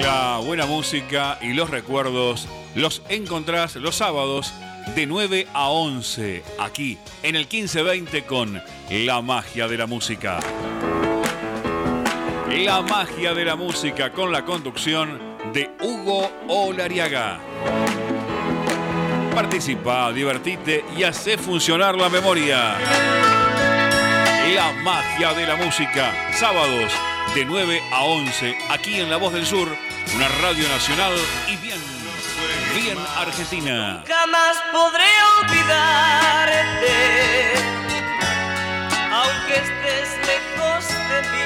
La buena música y los recuerdos los encontrás los sábados de 9 a 11 aquí en el 1520 con La magia de la música. La magia de la música con la conducción de Hugo Olariaga. Participa, divertite y hace funcionar la memoria. La magia de la música, sábados de 9 a 11, aquí en La Voz del Sur, una radio nacional y bien, bien argentina. Jamás podré olvidarte, aunque estés lejos de mí.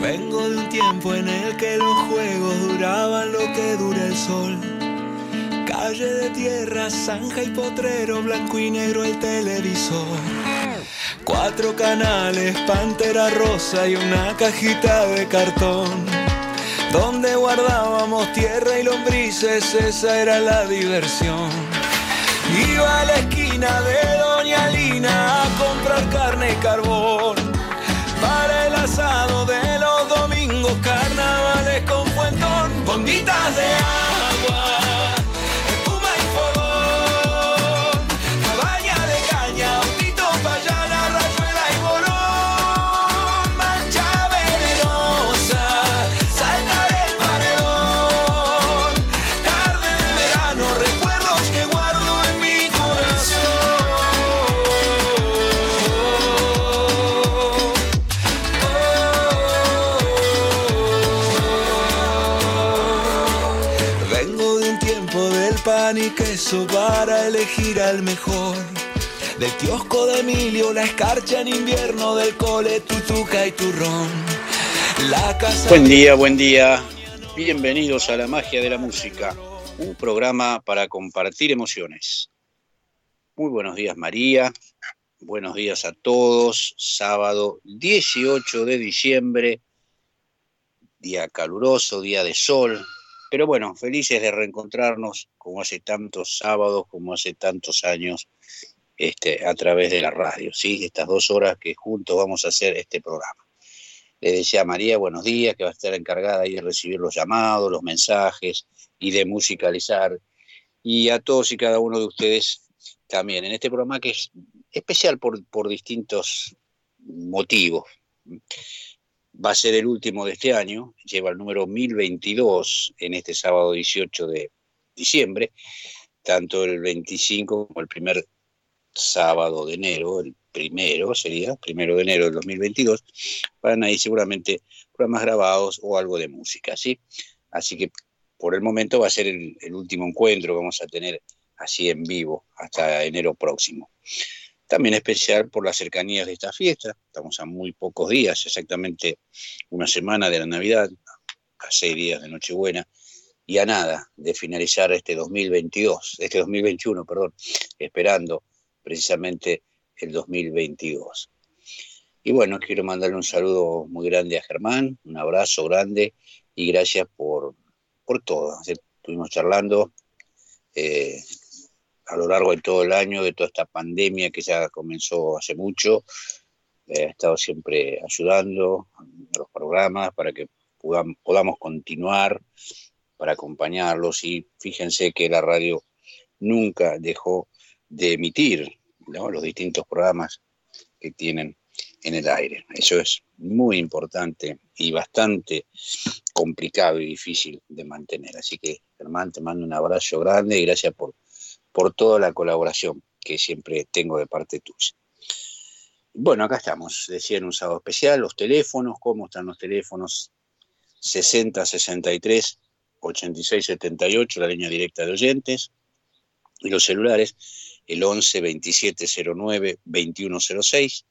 Vengo de un tiempo en el que los juegos duraban lo que dura el sol Calle de tierra, zanja y potrero, blanco y negro el televisor. Cuatro canales, pantera rosa y una cajita de cartón. Donde guardábamos tierra y lombrices, esa era la diversión. Iba a la esquina de Doña Lina a comprar carne y carbón. Para el asado de los domingos, carnavales con fuentón, bombitas de agua. Para elegir al mejor. Del kiosco de Emilio, la escarcha en invierno, del cole, tutuca y turrón. La casa buen día, buen día. Bienvenidos a la magia de la música, un programa para compartir emociones. Muy buenos días María, buenos días a todos. Sábado 18 de diciembre, día caluroso, día de sol, pero bueno, felices de reencontrarnos como hace tantos sábados, como hace tantos años, este, a través de la radio, ¿sí? Estas dos horas que juntos vamos a hacer este programa. Le decía a María buenos días, que va a estar encargada de recibir los llamados, los mensajes y de musicalizar. Y a todos y cada uno de ustedes también, en este programa que es especial por, por distintos motivos va a ser el último de este año, lleva el número 1022 en este sábado 18 de diciembre, tanto el 25 como el primer sábado de enero, el primero sería, primero de enero del 2022, van ahí seguramente programas grabados o algo de música, ¿sí? Así que por el momento va a ser el, el último encuentro que vamos a tener así en vivo hasta enero próximo. También especial por las cercanías de esta fiesta. Estamos a muy pocos días, exactamente una semana de la Navidad, a seis días de Nochebuena, y a nada de finalizar este 2022, este 2021, perdón, esperando precisamente el 2022. Y bueno, quiero mandarle un saludo muy grande a Germán, un abrazo grande y gracias por, por todo. Estuvimos charlando, eh, a lo largo de todo el año, de toda esta pandemia que ya comenzó hace mucho. Eh, ha estado siempre ayudando a los programas para que podamos, continuar, para acompañarlos. Y fíjense que la radio nunca dejó de emitir los distintos programas que tienen en el aire. Eso es muy importante y bastante complicado y difícil de mantener. Así que, Germán, te mando un abrazo grande y gracias por por toda la colaboración que siempre tengo de parte tuya. Bueno, acá estamos, decía en un sábado especial, los teléfonos, ¿cómo están los teléfonos? 60 63 86 78, la línea directa de oyentes, y los celulares, el 11 27 09 21 06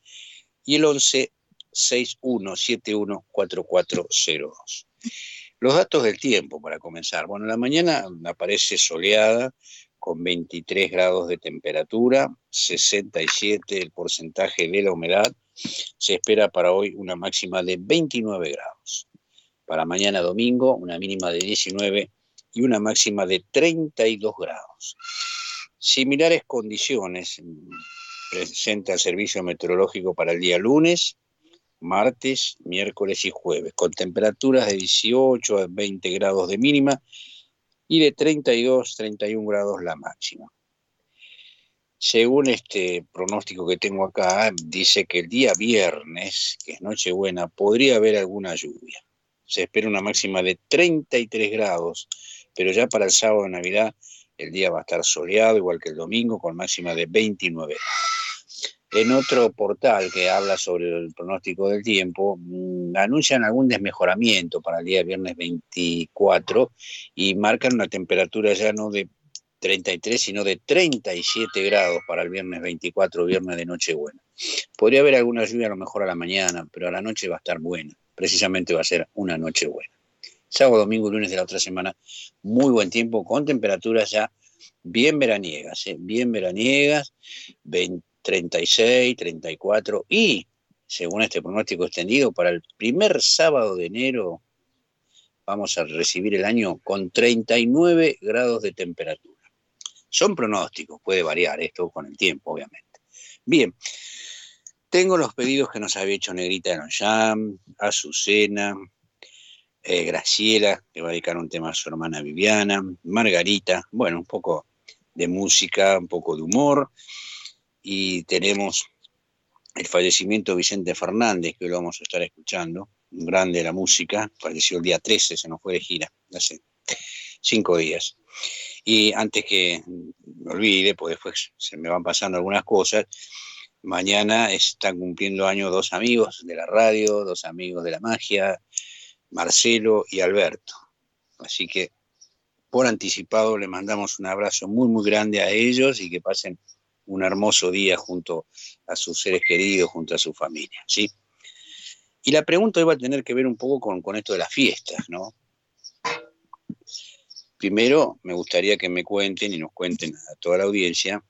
y el 11 61 71 4402. Los datos del tiempo para comenzar. Bueno, la mañana aparece soleada, con 23 grados de temperatura, 67 el porcentaje de la humedad. Se espera para hoy una máxima de 29 grados. Para mañana domingo una mínima de 19 y una máxima de 32 grados. Similares condiciones presenta el servicio meteorológico para el día lunes, martes, miércoles y jueves, con temperaturas de 18 a 20 grados de mínima y de 32, 31 grados la máxima. Según este pronóstico que tengo acá, dice que el día viernes, que es Nochebuena, podría haber alguna lluvia. Se espera una máxima de 33 grados, pero ya para el sábado de Navidad el día va a estar soleado, igual que el domingo, con máxima de 29 En otro portal que habla sobre el pronóstico del tiempo, mm, anuncian algún desmejoramiento para el día viernes 24 y marcan una temperatura ya no de 33, sino de 37 grados para el viernes 24, viernes de Nochebuena. Podría haber alguna lluvia a lo mejor a la mañana, pero a la noche va a estar buena. Precisamente va a ser una noche buena. Sábado, domingo, lunes de la otra semana, muy buen tiempo, con temperaturas ya bien veraniegas, ¿eh? bien veraniegas, 36, 34 y, según este pronóstico extendido, para el primer sábado de enero vamos a recibir el año con 39 grados de temperatura. Son pronósticos, puede variar esto con el tiempo, obviamente. Bien, tengo los pedidos que nos había hecho Negrita de Nonjam, Azucena, eh, Graciela, que va a dedicar un tema a su hermana Viviana, Margarita, bueno, un poco de música, un poco de humor, y tenemos el fallecimiento de Vicente Fernández, que lo vamos a estar escuchando, un grande de la música, falleció el día 13, se nos fue de gira, hace cinco días. Y antes que me olvide, pues después se me van pasando algunas cosas, mañana están cumpliendo años dos amigos de la radio, dos amigos de la magia, Marcelo y Alberto. Así que por anticipado le mandamos un abrazo muy, muy grande a ellos y que pasen un hermoso día junto a sus seres queridos, junto a su familia, ¿sí? Y la pregunta hoy va a tener que ver un poco con, con esto de las fiestas, ¿no? Primero, me gustaría que me cuenten y nos cuenten a toda la audiencia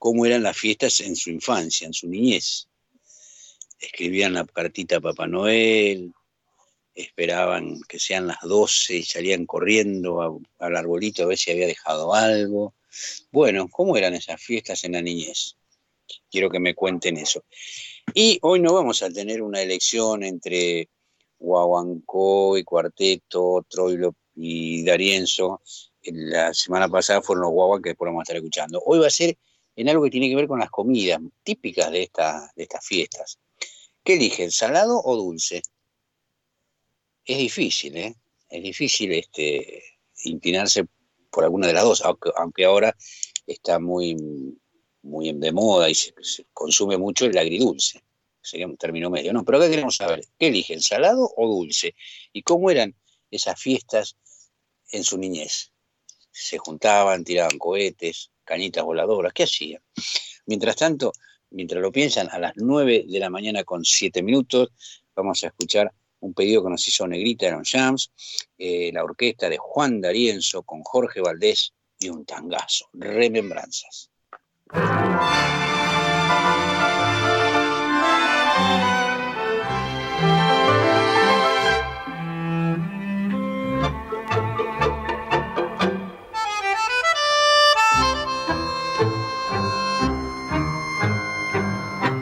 cómo eran las fiestas en su infancia, en su niñez. Escribían la cartita a Papá Noel, esperaban que sean las 12 y salían corriendo al arbolito a ver si había dejado algo. Bueno, ¿cómo eran esas fiestas en la niñez? Quiero que me cuenten eso. Y hoy no vamos a tener una elección entre Guaguancó y Cuarteto, Troilo y Darienzo, la semana pasada fueron los guaguas que después vamos a estar escuchando. Hoy va a ser en algo que tiene que ver con las comidas típicas de, de estas fiestas. ¿Qué eligen, salado o dulce? Es difícil, ¿eh? Es difícil este, inclinarse por alguna de las dos, aunque, ahora está muy, muy de moda y se, consume mucho el agridulce. Sería un término medio, ¿no? Pero acá queremos saber, ¿qué eligen, salado o dulce? ¿Y cómo eran esas fiestas en su niñez. Se juntaban, tiraban cohetes, cañitas voladoras, ¿qué hacían? Mientras tanto, mientras lo piensan, a las 9 de la mañana con 7 minutos, vamos a escuchar un pedido que nos hizo Negrita Aaron Jams, eh, la orquesta de Juan D'Arienzo con Jorge Valdés y un tangazo, Remembranzas.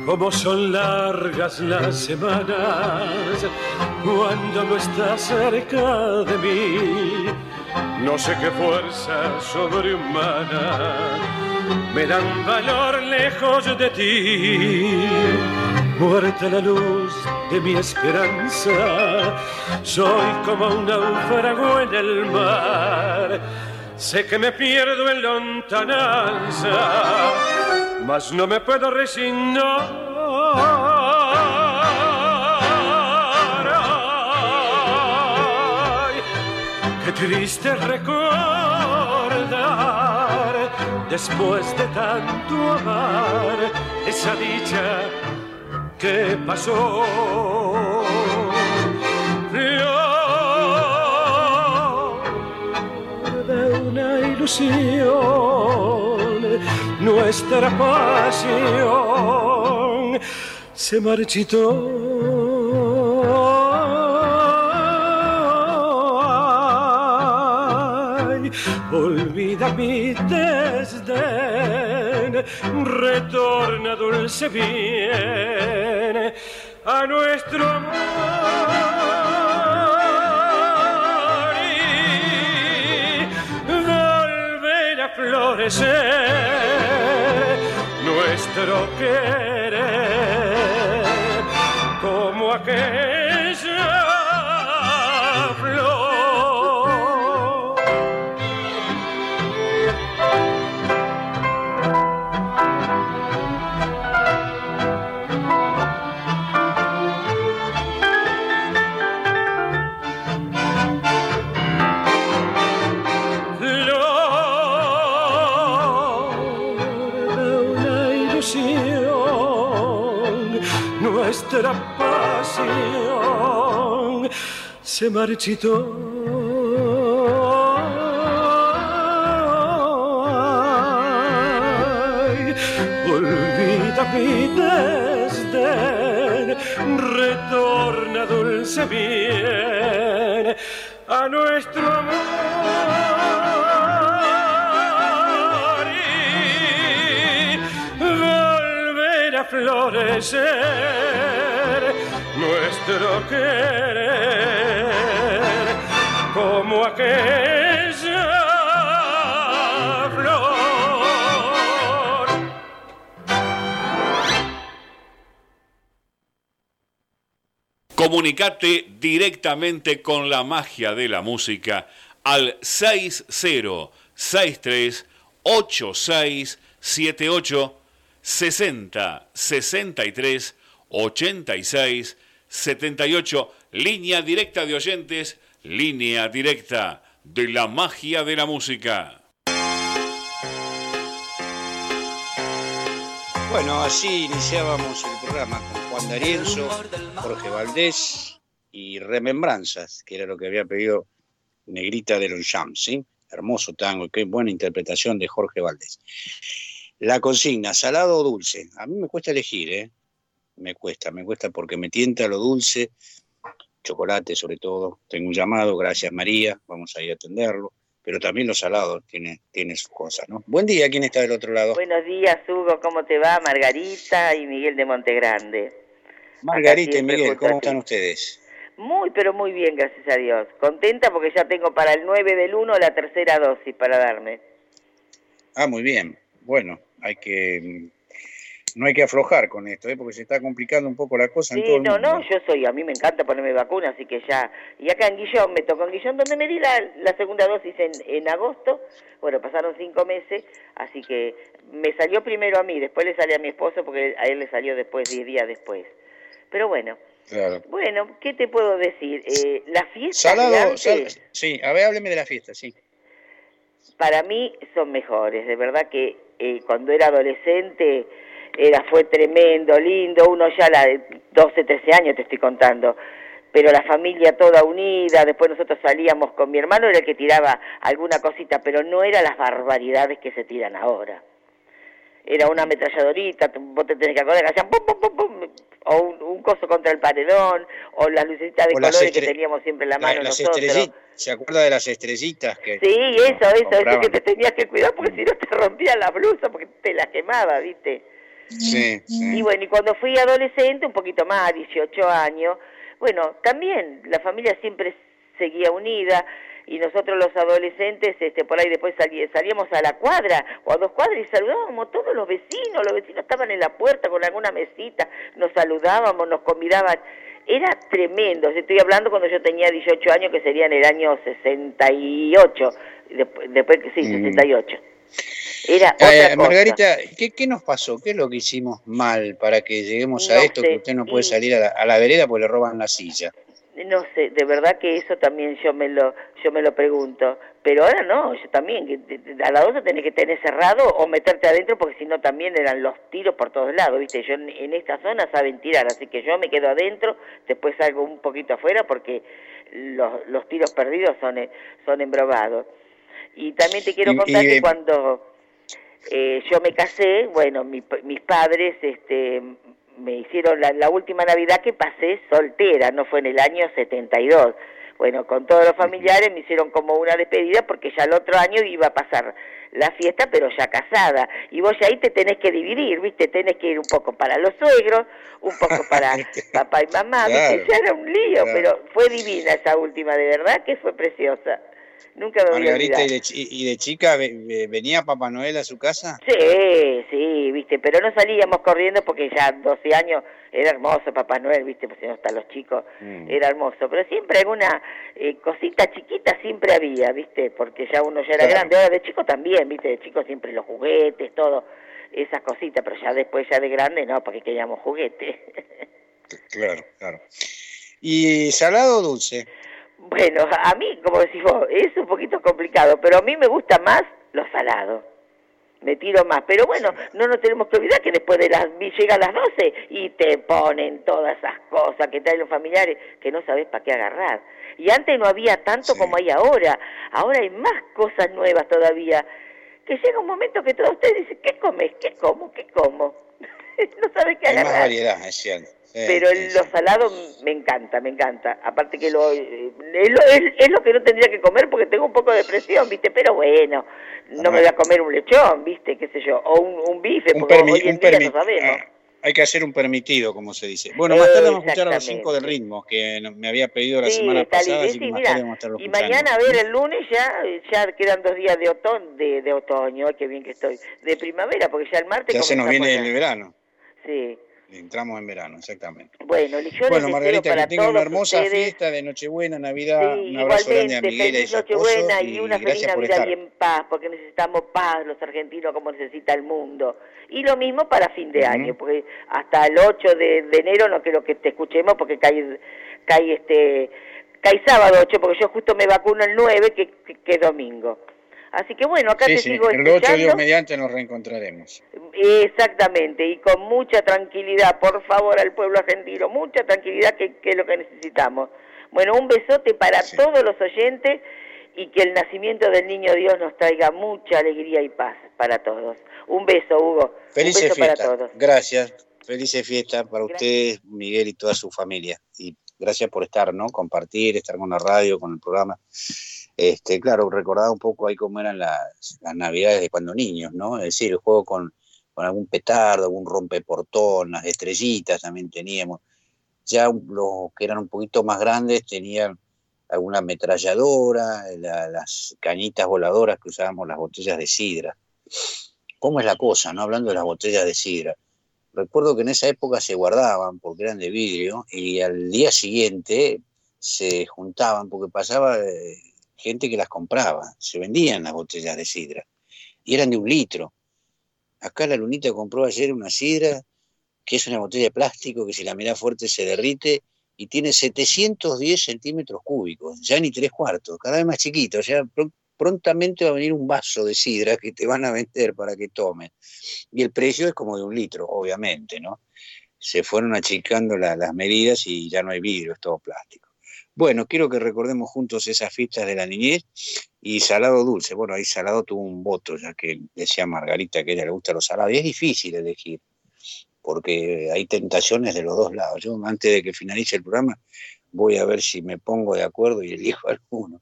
Como son largas las semanas cuando no estás cerca de mí. No sé qué fuerza sobrehumana me dan valor lejos de ti. Muerta la luz de mi esperanza, soy como un náufrago en el mar. Sé que me pierdo en lontananza mas no me puedo resignar. qué triste recordar después de tanto amar esa dicha que pasó. Nuestra pasión se marchitó. olvida mi desdén, retorna dulce bien a nuestro amor nuestro querer como aquella se marchitó. mi desdén, retorna dulce bien a nuestro amor y volver a florecer nuestro querer como aquella flor. Comunicate directamente con la magia de la música al 6063 8678 60 63 86 78, línea directa de oyentes, línea directa de la magia de la música. Bueno, así iniciábamos el programa con Juan D'Arienzo, Jorge Valdés y Remembranzas, que era lo que había pedido Negrita de los Jams, ¿sí? Hermoso tango, qué buena interpretación de Jorge Valdés. La consigna, salado o dulce. A mí me cuesta elegir, ¿eh? me cuesta, me cuesta porque me tienta lo dulce, chocolate sobre todo. Tengo un llamado, gracias María, vamos a ir a atenderlo. Pero también lo salado tiene, tiene sus cosas, ¿no? Buen día, ¿quién está del otro lado? Buenos días, Hugo, ¿cómo te va? Margarita y Miguel de Montegrande. Margarita y Miguel, ¿cómo están ustedes? Muy, pero muy bien, gracias a Dios. Contenta porque ya tengo para el 9 del 1 la tercera dosis para darme. Ah, muy bien. Bueno, hay que no hay que aflojar con esto, ¿eh? porque se está complicando un poco la cosa. Sí, en todo el no, mundo. no, yo soy, a mí me encanta ponerme vacuna, así que ya. Y acá en Guillón, me tocó en Guillón, donde me di la, la segunda dosis en, en agosto. Bueno, pasaron cinco meses, así que me salió primero a mí, después le salió a mi esposo, porque a él le salió después, diez días después. Pero bueno. Claro. Bueno, ¿qué te puedo decir? Eh, la fiesta. Salado, antes, sal- sí, a ver, hábleme de la fiesta, sí. para mí son mejores. De verdad que eh, cuando era adolescente era fue tremendo, lindo. Uno ya a la de 12, 13 años te estoy contando. Pero la familia toda unida, después nosotros salíamos con mi hermano, era el que tiraba alguna cosita, pero no era las barbaridades que se tiran ahora. Era una ametralladorita, vos te tenés que acordar que hacían pum, pum, pum, pum, o un, un coso contra el paredón, o las lucecitas de O colores que teníamos siempre en la La- mano las nosotros. estrellitas, ¿se acuerda de las estrellitas que Sí, eso, eso, eso compraban? que te tenías que cuidar porque si no te rompían la blusa porque te la quemaba, ¿viste? Sí, sí. Y bueno, y cuando fui adolescente, un poquito más, 18 años, bueno, también la familia siempre seguía unida y nosotros los adolescentes, este, por ahí después salí- salíamos a la cuadra o a dos cuadras y saludábamos todos los vecinos, los vecinos estaban en la puerta con alguna mesita, nos saludábamos, nos convidaban. Era tremendo, estoy hablando cuando yo tenía 18 años, que sería en el año 68, después, después sí, Mm. 68. Era Eh, otra cosa. Margarita, ¿qué, qué nos pasó? ¿Qué es lo que hicimos mal para que lleguemos a esto sé, que usted no puede salir a la, a la vereda porque le roban la silla? No sé, de verdad que eso también yo me lo yo me lo pregunto. Pero ahora no, yo también, a la 12 tenés que tener cerrado o meterte adentro porque si no también eran los tiros por todos lados, ¿viste? Yo en, en esta zona saben tirar, así que yo me quedo adentro, después salgo un poquito afuera porque los, los tiros perdidos son, eh, son embrobados. Y también te quiero contar y- que cuando eh, yo me casé, bueno, mi- mis padres este, me hicieron la, la última Navidad que pasé soltera, no fue en el año 72. Bueno, con todos los familiares me hicieron como una despedida porque ya el otro año iba a pasar la fiesta, pero ya casada. Y vos ya ahí te tenés que dividir, ¿viste? Tenés que ir un poco para los suegros, un poco para papá y mamá, ¿viste? Ya era un lío, pero fue divina esa última, de verdad que fue preciosa. Nunca me Margarita, ¿y de, ¿y de, chica venía Papá Noel a su casa? Sí, sí, viste, pero no salíamos corriendo porque ya 12 años era hermoso Papá Noel, viste, pues si no están los chicos, mm. era hermoso. Pero siempre alguna eh, cosita chiquita siempre había, viste, porque ya uno ya era grande. Ahora de chico también, viste, de chico siempre los juguetes, todo, esas cositas, pero ya después ya de grande no, porque queríamos juguetes. claro, claro. ¿Y salado o dulce? Bueno, a mí, como decís vos, es un poquito complicado, pero a mí me gusta más lo salado. Me tiro más. Pero bueno, no nos tenemos que olvidar que después de las llegan las 12 y te ponen todas esas cosas que traen los familiares que no sabes para qué agarrar. Y antes no había tanto como hay ahora. Ahora hay más cosas nuevas todavía. Que llega un momento que todos ustedes dicen, ¿qué comes? ¿Qué como? ¿Qué como? no sabes qué agarrar. Hay más variedad, es cierto pero lo salado me encanta, me encanta. Aparte que lo, eh, es, lo, que no tendría que comer porque tengo un poco de presión, ¿viste? Pero bueno, no me voy a comer un lechón, ¿viste? ¿Qué sé yo? O un, bife, porque hoy en día no sabemos. Ah, hay que hacer un permitido, como se dice. Bueno, más tarde vamos a escuchar a los cinco del ritmo, que me había pedido la semana pasada. Sí, y mañana, a ver, el lunes ya ya quedan dos días de otoño, de, de otoño, qué bien que estoy, de primavera, porque ya el martes... Ya se nos viene el verano. Sí. Entramos en verano, exactamente. Bueno, yo bueno Margarita, que tenga una hermosa fiesta de Nochebuena, Navidad. un abrazo grande a Miguel feliz Nochebuena y, una feliz Navidad y en paz, porque necesitamos paz los argentinos como necesita el mundo. Y lo mismo para fin de año, porque hasta el 8 de, enero no quiero que te escuchemos porque cae, cae, este, cae sábado 8, porque yo justo me vacuno el 9, que, que es domingo. Así que bueno, acá te sigo el 8 Dios mediante nos reencontraremos. Exactamente, y con mucha tranquilidad, por favor, al pueblo argentino, mucha tranquilidad que, es lo que necesitamos. Bueno, un besote para todos los oyentes y que el nacimiento del niño Dios nos traiga mucha alegría y paz para todos. Un beso, Hugo. Felices fiestas. Para todos. Gracias. Felices fiestas para ustedes, Miguel y toda su familia. Y gracias por estar, ¿no? Compartir, estar con la radio, con el programa. Este, claro, recordaba un poco ahí cómo eran las, navidades de cuando niños, ¿no? Es decir, el juego con, algún petardo, algún rompeportón, las estrellitas también teníamos. Ya los que eran un poquito más grandes tenían alguna ametralladora, las cañitas voladoras que usábamos las botellas de sidra. ¿Cómo es la cosa, no? Hablando de las botellas de sidra. Recuerdo que en esa época se guardaban porque eran de vidrio y al día siguiente se juntaban porque pasaba eh, gente que las compraba, se vendían las botellas de sidra y eran de un litro. Acá la lunita compró ayer una sidra que es una botella de plástico que si la mira fuerte se derrite y tiene 710 centímetros cúbicos, ya ni tres cuartos, cada vez más chiquito, o sea, prontamente va a venir un vaso de sidra que te van a vender para que tomes. Y el precio es como de un litro, obviamente, ¿no? Se fueron achicando las medidas y ya no hay vidrio, es todo plástico. Bueno, quiero que recordemos juntos esas fiestas de la niñez y salado dulce. Bueno, ahí salado tuvo un voto, ya que decía Margarita que a ella le gusta los salados. Y es difícil elegir, porque hay tentaciones de los dos lados. Yo, antes de que finalice el programa, voy a ver si me pongo de acuerdo y elijo alguno.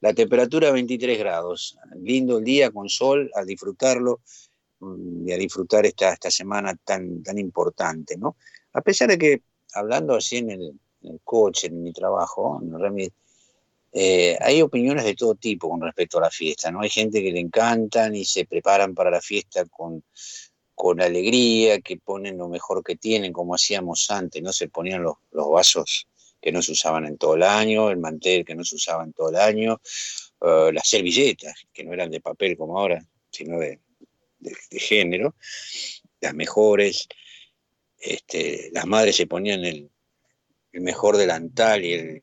La temperatura 23 grados. Lindo el día con sol, a disfrutarlo mm, y a disfrutar esta, esta semana tan, tan importante, ¿no? A pesar de que, hablando así en el, el coche, en mi trabajo, en eh, hay opiniones de todo tipo con respecto a la fiesta, ¿no? Hay gente que le encantan y se preparan para la fiesta con, con alegría, que ponen lo mejor que tienen, como hacíamos antes, ¿no? Se ponían los, vasos que no se usaban en todo el año, el mantel que no se usaba en todo el año, eh, las servilletas, que no eran de papel como ahora, sino de, género, las mejores, este, las madres se ponían el, el mejor delantal y el,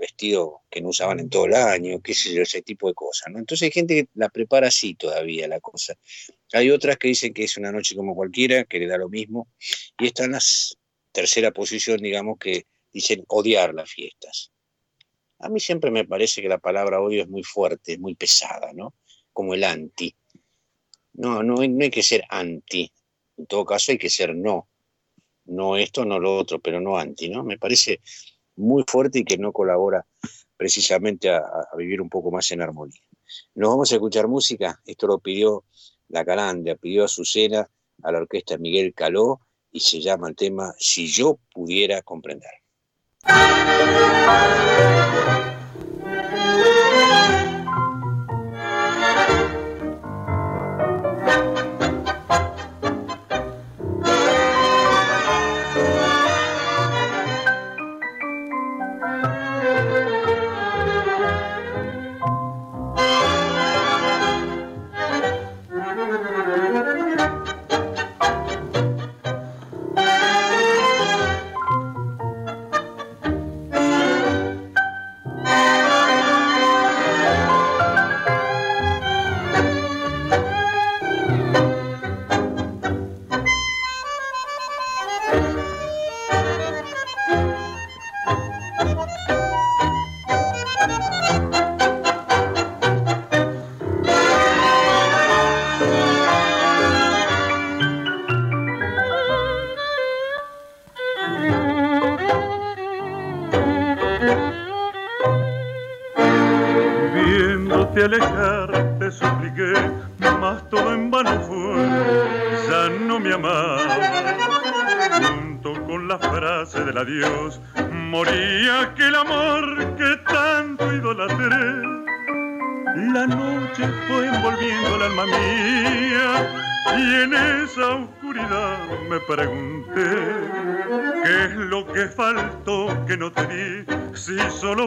vestido que no usaban en todo el año, qué sé yo, ese tipo de cosas, ¿no? Entonces hay gente que la prepara así todavía la cosa. Hay otras que dicen que es una noche como cualquiera, que le da lo mismo, y está en la tercera posición, digamos, que dicen odiar las fiestas. A mí siempre me parece que la palabra odio es muy fuerte, muy pesada, ¿no? Como el anti. No, no, no hay que ser anti, en todo caso hay que ser no no esto, no lo otro, pero no anti, ¿no? Me parece muy fuerte y que no colabora precisamente a, vivir un poco más en armonía. Nos vamos a escuchar música, esto lo pidió la Calandia, pidió a Azucena, a la orquesta Miguel Caló, y se llama el tema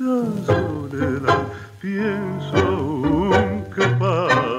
la soledad, pienso aún que pasa.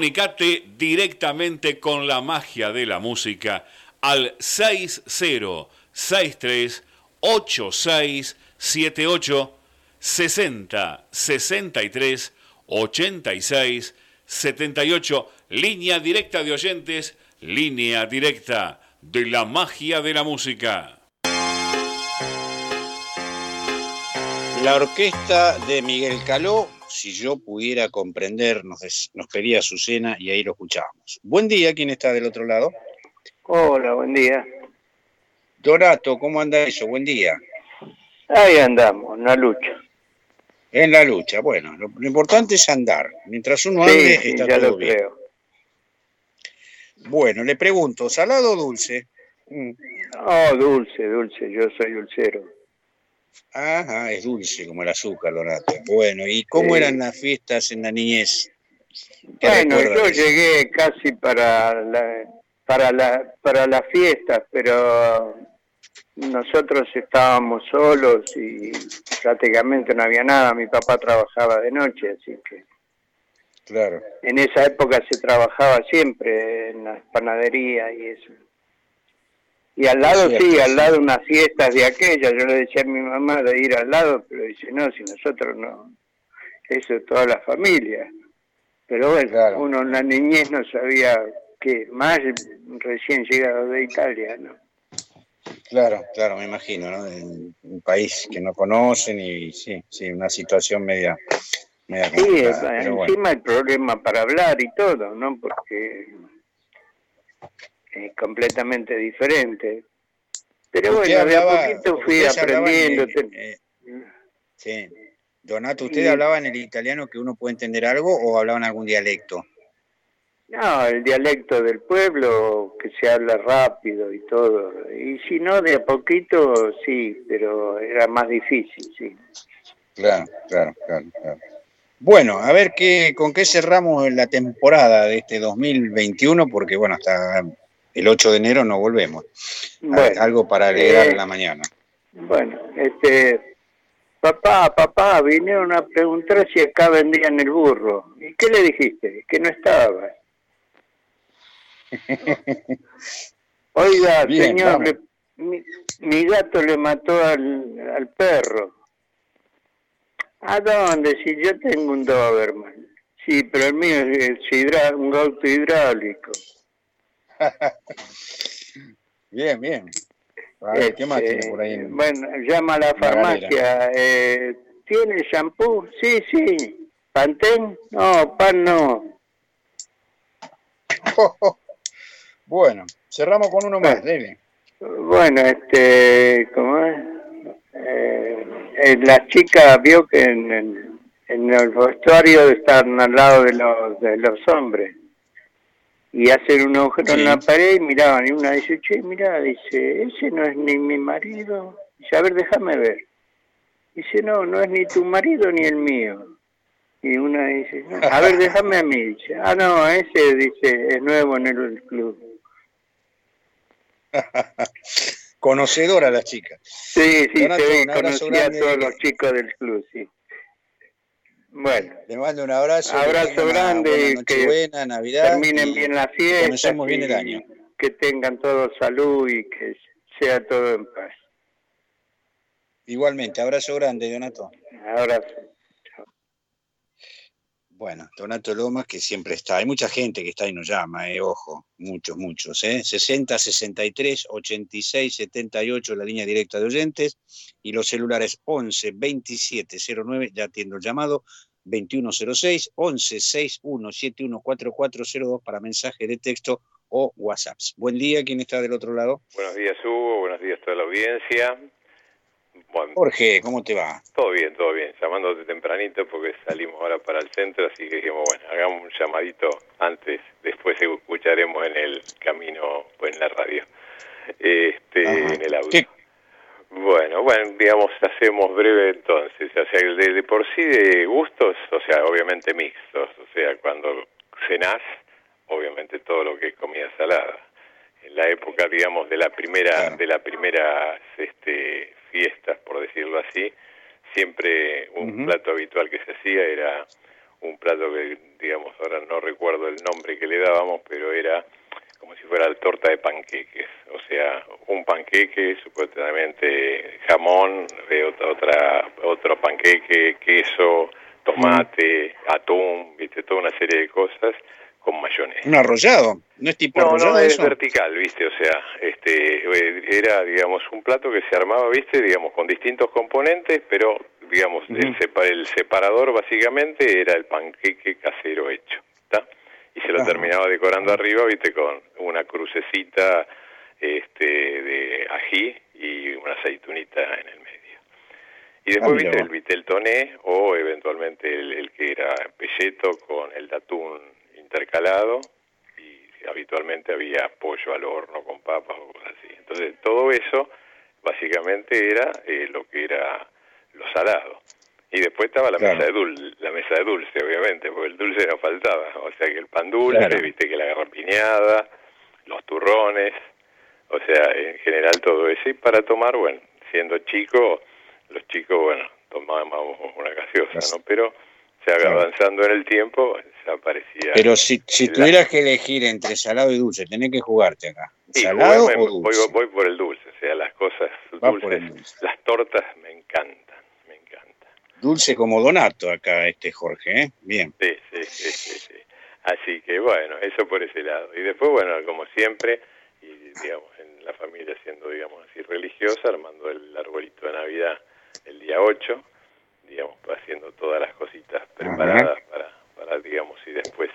Comunicate directamente con la magia de la música al 6063 8678 60 63 86 78 línea directa de oyentes, línea directa de la magia de la música. La orquesta de Miguel Caló si yo pudiera comprender, nos, nos pedía Azucena y ahí lo escuchábamos. Buen día, ¿quién está del otro lado? Hola, buen día. Dorato, ¿cómo anda eso? Buen día. Ahí andamos, en la lucha. En la lucha, bueno, lo, importante es andar. Mientras uno ande, está ya todo lo bien. Creo. Bueno, le pregunto, ¿salado o dulce? Oh, dulce, dulce, yo soy dulcero. Ajá, es dulce como el azúcar, Donato. Bueno, ¿y cómo eran las fiestas en la niñez? Bueno, yo llegué casi para la, para la, para las fiestas, pero nosotros estábamos solos y prácticamente no había nada. Mi papá trabajaba de noche, así que. Claro. En esa época se trabajaba siempre en las panaderías y eso. Y al lado, sí, al lado unas fiestas de aquella, yo le decía a mi mamá de ir al lado, pero dice, no, si nosotros no, eso es toda la familia. Pero bueno, uno en la niñez no sabía que más recién llegado de Italia, ¿no? Claro, claro, me imagino, ¿no? Un país que no conocen y sí, sí, una situación media, media Sí, encima el problema para hablar y todo, ¿no? Porque es completamente diferente. Pero bueno, de a poquito fui aprendiendo. sí. Donato, ¿usted hablaba en el italiano que uno puede entender algo o hablaban algún dialecto? No, el dialecto del pueblo, que se habla rápido y todo. Y si no, de a poquito, sí, pero era más difícil, sí. Claro, claro, claro, claro. Bueno, a ver qué, con qué cerramos la temporada de este 2021, porque bueno, hasta el 8 de enero no volvemos. Bueno, algo para alegrar eh, la mañana. Bueno, este, papá, papá, vinieron a preguntar si acá vendían el burro. ¿Y qué le dijiste? Que no estaba. Oiga, Bien, señor, vamos. mi, mi gato le mató al, al perro. ¿A dónde? Si yo tengo un Doberman. Sí, pero el mío es hidra- un auto hidráulico. Bien, bien. A ver, ¿qué más Este, tiene por ahí? en- Bueno, llama a la farmacia. Eh, ¿Tiene shampoo? Sí, sí. ¿Pantén? No, pan no. Bueno, cerramos con uno más, dele. Bueno, este, ¿cómo es? Eh, eh, la chica vio que en, en- en el vestuario están al lado de los, de los hombres y hacen un agujero Sí. en la pared y miraban y una dice, che, mira, dice, ese no es ni mi marido. Dice, a ver, déjame ver. Dice, no, no es ni tu marido ni el mío. Y una dice, "No, a ver, déjame a mí. Dice, ah, no, ese, dice, es nuevo en el club. Conocedora la chica. Sí, sí, Donato, abrazo conocía a todos los chicos del club, sí. Bueno, Le mando un abrazo. Abrazo una grande noche que buena, Navidad. terminen bien la fiesta. Comencemos bien el año. Que tengan todos salud y que sea todo en paz. Igualmente, abrazo grande, Donato. Ahora Bueno, Donato Lomas, que siempre está. Hay mucha gente que está y nos llama, eh, ojo, muchos, muchos. Eh. 60, 63, 86, 78, la línea directa de oyentes. Y los celulares 11, 27, 09, ya atiendo el llamado. 2106, 11, 61, 71, 4402 para mensaje de texto o WhatsApps. Buen día, ¿quién está del otro lado? Buenos días, Hugo. Buenos días a toda la audiencia. Bueno, Jorge, ¿cómo te va? todo bien, todo bien. Llamándote tempranito porque salimos ahora para el centro, así que dijimos, bueno, hagamos un llamadito antes, después escucharemos en el camino o en la radio, este, Ajá. en el audio. ¿Qué? Bueno, bueno, digamos, hacemos breve entonces. O sea, de, de por sí de gustos, o sea, obviamente mixtos. O sea, cuando cenás, obviamente todo lo que es comida salada. En la época, digamos, de la primera, Claro. de la primera este, fiestas, por decirlo así, siempre un plato habitual que se hacía era un plato que, digamos, ahora no recuerdo el nombre que le dábamos, pero era como si fuera la torta de panqueques, o sea, un panqueque, supuestamente jamón, de otra, otra otro panqueque, queso, tomate, atún, viste, toda una serie de cosas con mayonesa. ¿Un arrollado? ¿No es tipo No, arrollado no, es eso? vertical, viste, o sea, este, eh, era, digamos, un plato que se armaba, viste, digamos, con distintos componentes, pero, digamos, el, Ujú. sepa- el separador básicamente era el panqueque casero hecho, ¿está? Y se lo terminaba decorando arriba, viste, con una crucecita, este, de ají y una aceitunita en el medio. Y después, Ah, viste, el vitel toné o eventualmente el, el que era pelleto con el datún intercalado y habitualmente había pollo al horno con papas o cosas así. Entonces, todo eso básicamente era eh, lo que era lo salado. Y después estaba la Claro. mesa de dulce, la mesa de dulce, obviamente, porque el dulce no faltaba. O sea que el pan dulce, Claro. viste que la garrapiñada, los turrones, o sea, en general todo eso. Y para tomar, bueno, siendo chico, los chicos, bueno, tomábamos una gaseosa, ¿no? Pero avanzando en el tiempo, ya aparecía... Pero si, si la- tuvieras que elegir entre salado y dulce, tenés que jugarte acá. Y ¿Salado o dulce? voy por el dulce, o sea, las cosas dulces, dulce. las tortas me encantan, me encantan. Dulce como Donato acá, este Jorge, ¿eh? Bien. Sí, sí, sí, sí, sí. Así que bueno, eso por ese lado. Y después, bueno, como siempre, y digamos, en la familia siendo, digamos así, religiosa, armando el arbolito de Navidad el día 8, digamos, haciendo todas las cositas preparadas para, para, digamos, y después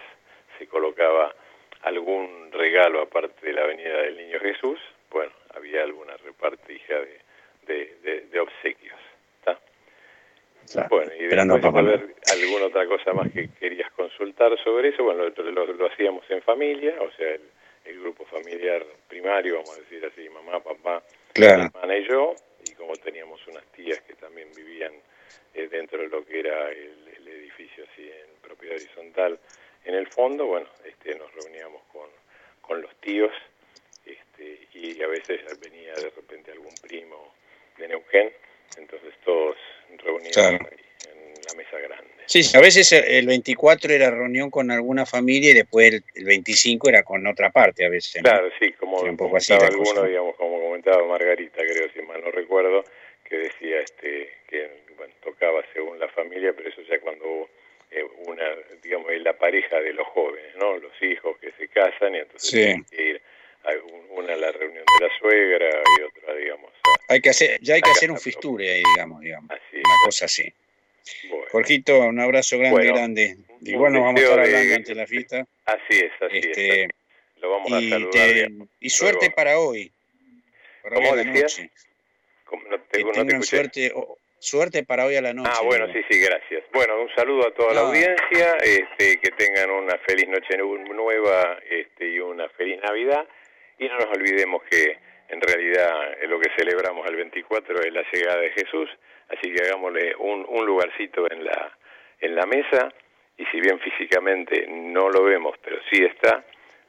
se colocaba algún regalo aparte de la venida del Niño Jesús, bueno, había alguna repartija de, de, de, de obsequios. ¿está? Bueno, y después a Papá ver alguna otra cosa más que querías consultar sobre eso, bueno, lo, lo- lo hacíamos en familia, o sea, el, el grupo familiar primario, vamos a decir así, mamá, papá, Claro. mi hermana y yo, y como teníamos unas tías que también vivían eh, dentro de lo que era el, el edificio así en propiedad horizontal, en el fondo, bueno, este, nos reuníamos con, con los tíos, este, y a veces venía de repente algún primo de Neuquén, entonces todos reunidos Claro. ahí en la mesa grande. Sí, a veces el 24 era reunión con alguna familia y después el, el 25 era con otra parte a veces. ¿no? Claro, sí, como un poco así comentaba cosa. alguno, digamos, como comentaba Margarita, creo, si mal no recuerdo, que decía este que bueno, tocaba según la familia, pero eso ya cuando eh, una, digamos, es la pareja de los jóvenes, ¿no? Los hijos que se casan y entonces Sí. tienen que ir a una a la reunión de la suegra y otra, digamos, a- Hay que hacer, ya hay que hacer un fisture ahí, digamos, digamos. así. Una cosa así. Bueno, Jorgito, un abrazo grande, Bueno, grande. Igual nos vamos a estar de- hablando antes de la fiesta. así es, así Este, es. Lo vamos a y, saludar. te- y suerte Luego. para hoy. Para ¿Cómo decías? noche. Como no Que te, no te tengan escuché. suerte, o- suerte para hoy a la noche. Ah, bueno, sí, sí, gracias. Bueno, un saludo a toda la audiencia, este, que tengan una feliz noche nu- nueva este, y una feliz Navidad. Y no nos olvidemos que en realidad lo que celebramos el 24 es la llegada de Jesús, así que hagámosle un, un lugarcito en la, en la mesa, y si bien físicamente no lo vemos, pero sí está,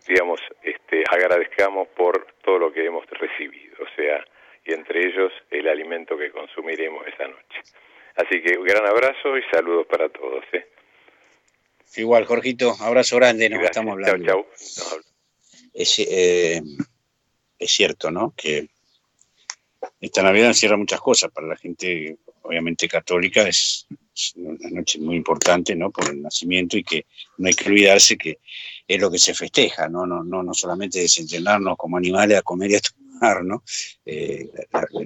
digamos, este, agradezcamos por todo lo que hemos recibido, o sea, y entre ellos el alimento que consumiremos esa noche. Así que un gran abrazo y saludos para todos. ¿eh? Igual, Jorgito, abrazo grande, nos Gracias. estamos hablando. Chau, chau. Es, eh, es cierto, ¿no? Que esta Navidad encierra muchas cosas. Para la gente, obviamente, católica, es, es una noche muy importante, ¿no? Por el nacimiento y que no hay que olvidarse que es lo que se festeja, ¿no? No, no, no solamente desentrenarnos como animales a comer y a Eh,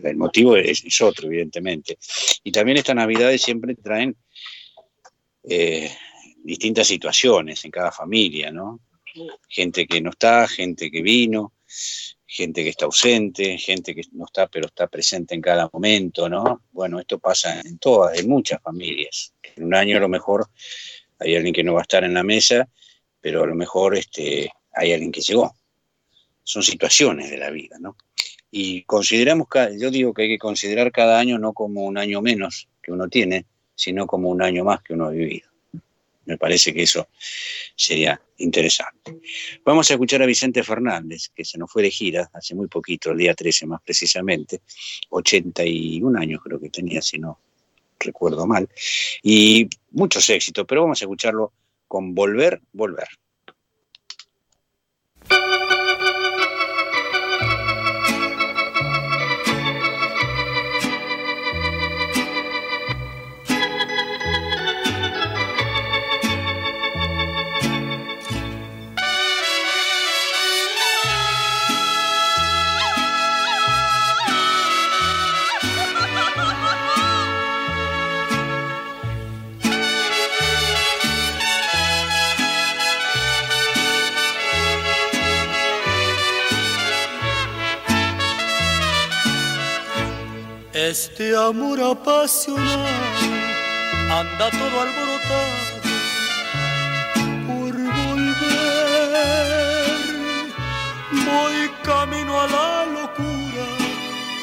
el motivo es, es otro, evidentemente. Y también estas Navidades siempre traen eh, distintas situaciones en cada familia, ¿no? gente que no está, gente que vino, gente que está ausente, gente que no está pero está presente en cada momento, ¿no? Bueno, esto pasa en todas, en muchas familias. En un año a lo mejor hay alguien que no va a estar en la mesa, pero a lo mejor este, hay alguien que llegó. Son situaciones de la vida, ¿no? Y consideramos, yo digo que hay que considerar cada año no como un año menos que uno tiene, sino como un año más que uno ha vivido. Me parece que eso sería interesante. Vamos a escuchar a Vicente Fernández, que se nos fue de gira hace muy poquito, el día 13 más precisamente, 81 años creo que tenía, si no recuerdo mal, y muchos éxitos, pero vamos a escucharlo con Volver, Volver. Este amor apasionado anda todo alborotado por volver. Voy camino a la locura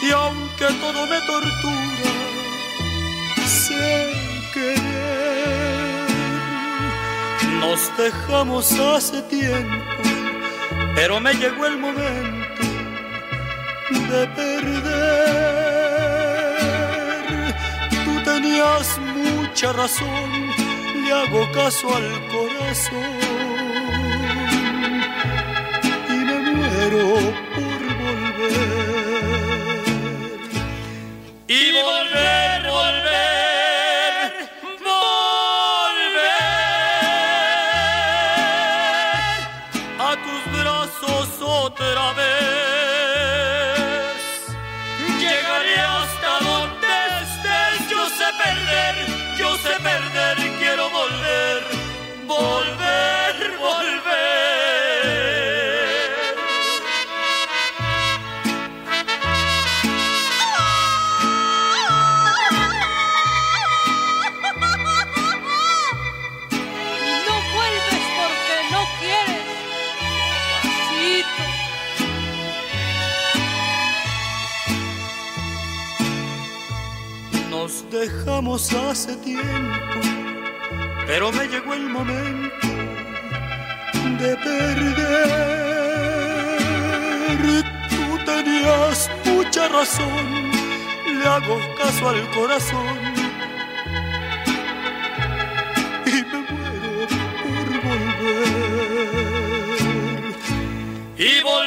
y aunque todo me tortura, sé querer. Nos dejamos hace tiempo, pero me llegó el momento de perder. Tenías mucha razón, le hago caso al corazón y me muero por volver. Hace tiempo, pero me llegó el momento de perder. Tú tenías mucha razón, le hago caso al corazón. Y me muero por volver. Y volver,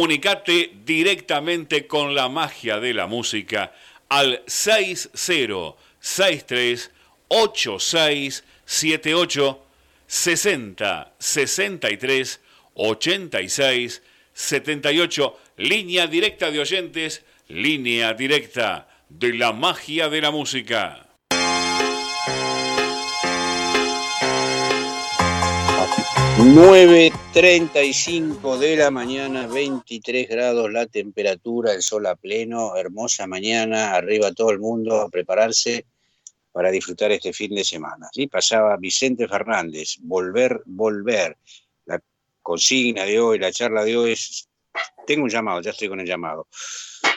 Comunicate directamente con la magia de la música al 6063 8678 60 63 86 78 línea directa de oyentes, línea directa de la magia de la música. 9.35 de la mañana, 23 grados la temperatura, el sol a pleno, hermosa mañana, arriba todo el mundo a prepararse para disfrutar este fin de semana. ¿sí? Pasaba Vicente Fernández, volver, volver. La consigna de hoy, la charla de hoy es, tengo un llamado, ya estoy con el llamado,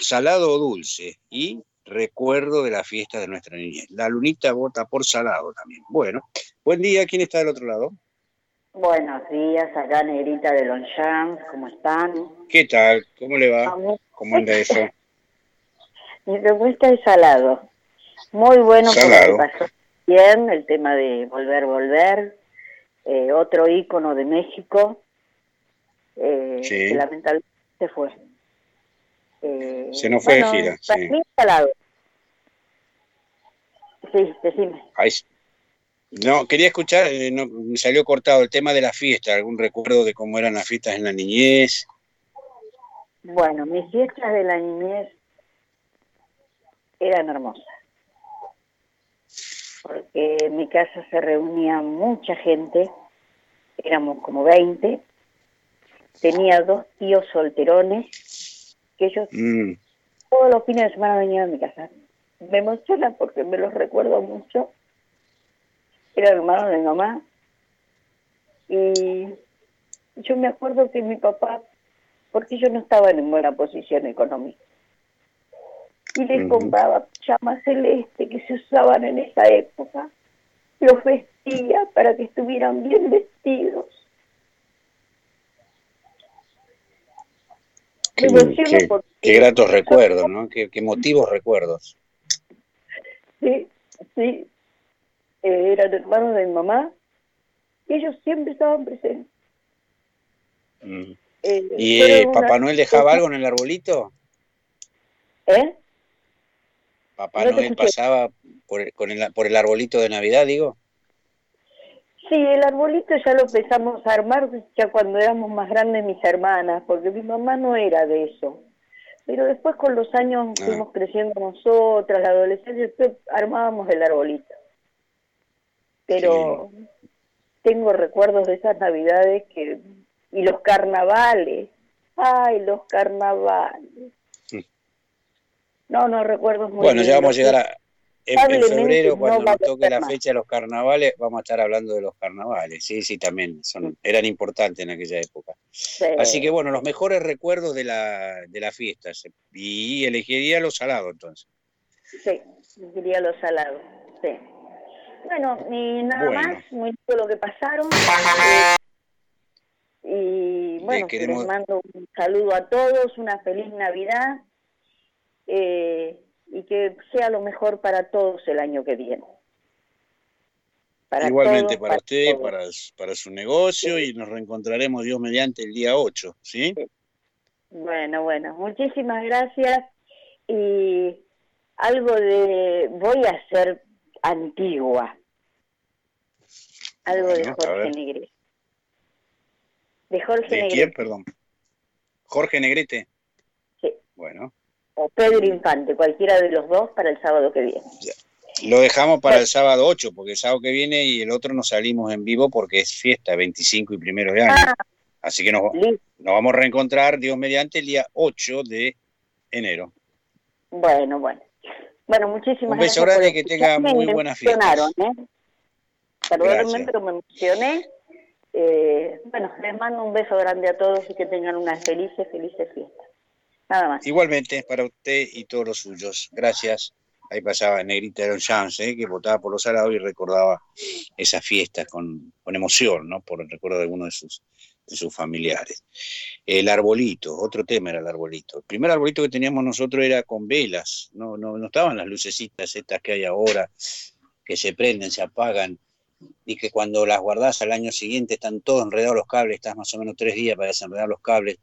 salado o dulce y recuerdo de la fiesta de nuestra niñez. La lunita vota por salado también. Bueno, buen día, ¿quién está del otro lado? Buenos días, acá Negrita de Longchamp, ¿cómo están? ¿Qué tal? ¿Cómo le va? Vamos. ¿Cómo anda eso? Mi propuesta es salado. Muy bueno Salado. porque pasó bien el tema de volver, volver. Eh, otro ícono de México eh, Sí. que lamentablemente se fue. Eh, Se nos fue de gira, Para sí. mí salado. Sí, decime. Ahí No, quería escuchar, eh, no, me salió cortado el tema de la fiesta, algún recuerdo de cómo eran las fiestas en la niñez. Bueno, mis fiestas de la niñez eran hermosas. Porque en mi casa se reunía mucha gente, éramos como 20. Tenía dos tíos solterones, que ellos Mm, todos los fines de semana venían a mi casa. Me emociona porque me los recuerdo mucho. Eran hermanos de mi mamá. Y yo me acuerdo que mi papá, porque yo no estaba en buena posición económica, y les compraba pijamas celeste que se usaban en esa época, los vestía para que estuvieran bien vestidos. qué, qué- porque- qué gratos recuerdos, ¿no? Qué, qué emotivos recuerdos. Sí, sí. Eh, eran hermanos de mi mamá y ellos siempre estaban presentes. Mm. Eh, ¿Y eh, una- Papá Noel dejaba algo en el arbolito? ¿Eh? ¿Papá No Noel pasaba por el, con el- por el arbolito de Navidad, digo? Sí, el arbolito ya lo empezamos a armar ya cuando éramos más grandes mis hermanas, porque mi mamá no era de eso. Pero después con los años Ah. fuimos creciendo nosotras, la adolescencia, armábamos el arbolito. Pero tengo recuerdos de esas navidades que y los carnavales. Ay, los carnavales. Mm. No, no, recuerdos muy Bueno, ya vamos a llegar a... En, en febrero, cuando nos toque la más. fecha de los carnavales, vamos a estar hablando de los carnavales. Sí, sí, también. Son, eran importantes en aquella época. Sí. Así que bueno, los mejores recuerdos de la, de la fiesta. Y elegiría los salados entonces. Sí, quería los salados, sí. Bueno, y nada Bueno. más, muy lindo lo que pasaron. Y bueno, queremos- les mando un saludo a todos, una feliz Navidad eh, y que sea lo mejor para todos el año que viene. Para Igualmente todos, para usted, para, para su negocio y nos reencontraremos Dios mediante el día 8, ¿sí? Bueno, bueno, muchísimas gracias y algo de voy a ser antigua. Algo de Bueno, Jorge. Negrete. De Jorge ¿De Negrete quién, perdón? Jorge Negrete. Sí. Bueno, o Pedro Infante, cualquiera de los dos para el sábado que viene. Lo dejamos para el sábado 8, porque el sábado que viene y el otro nos salimos en vivo porque es fiesta, 25 y primero de año. Ah, Así que nos, nos vamos a reencontrar, Dios mediante, el día 8 de enero. Bueno, bueno. Bueno, muchísimas Un beso gracias. grande, que tenga muy buenas emocionaron, ¿eh? Perdónenme, Gracias. pero me emocioné. Eh, bueno, les mando un beso grande a todos y que tengan unas felices, felices fiestas. Nada más. Igualmente, para usted y todos los suyos. Gracias. Ahí pasaba Negrita Aaron Chance, ¿eh? que votaba por los salados y recordaba esas fiestas con, con emoción, ¿no? Por el recuerdo de alguno de sus, de sus familiares. El arbolito, otro tema era el arbolito. El primer arbolito que teníamos nosotros era con velas, no, no, no estaban las lucecitas estas que hay ahora, que se prenden, se apagan, y que cuando las guardás al año siguiente están todos enredados los cables, estás más o menos tres días para desenredar los cables,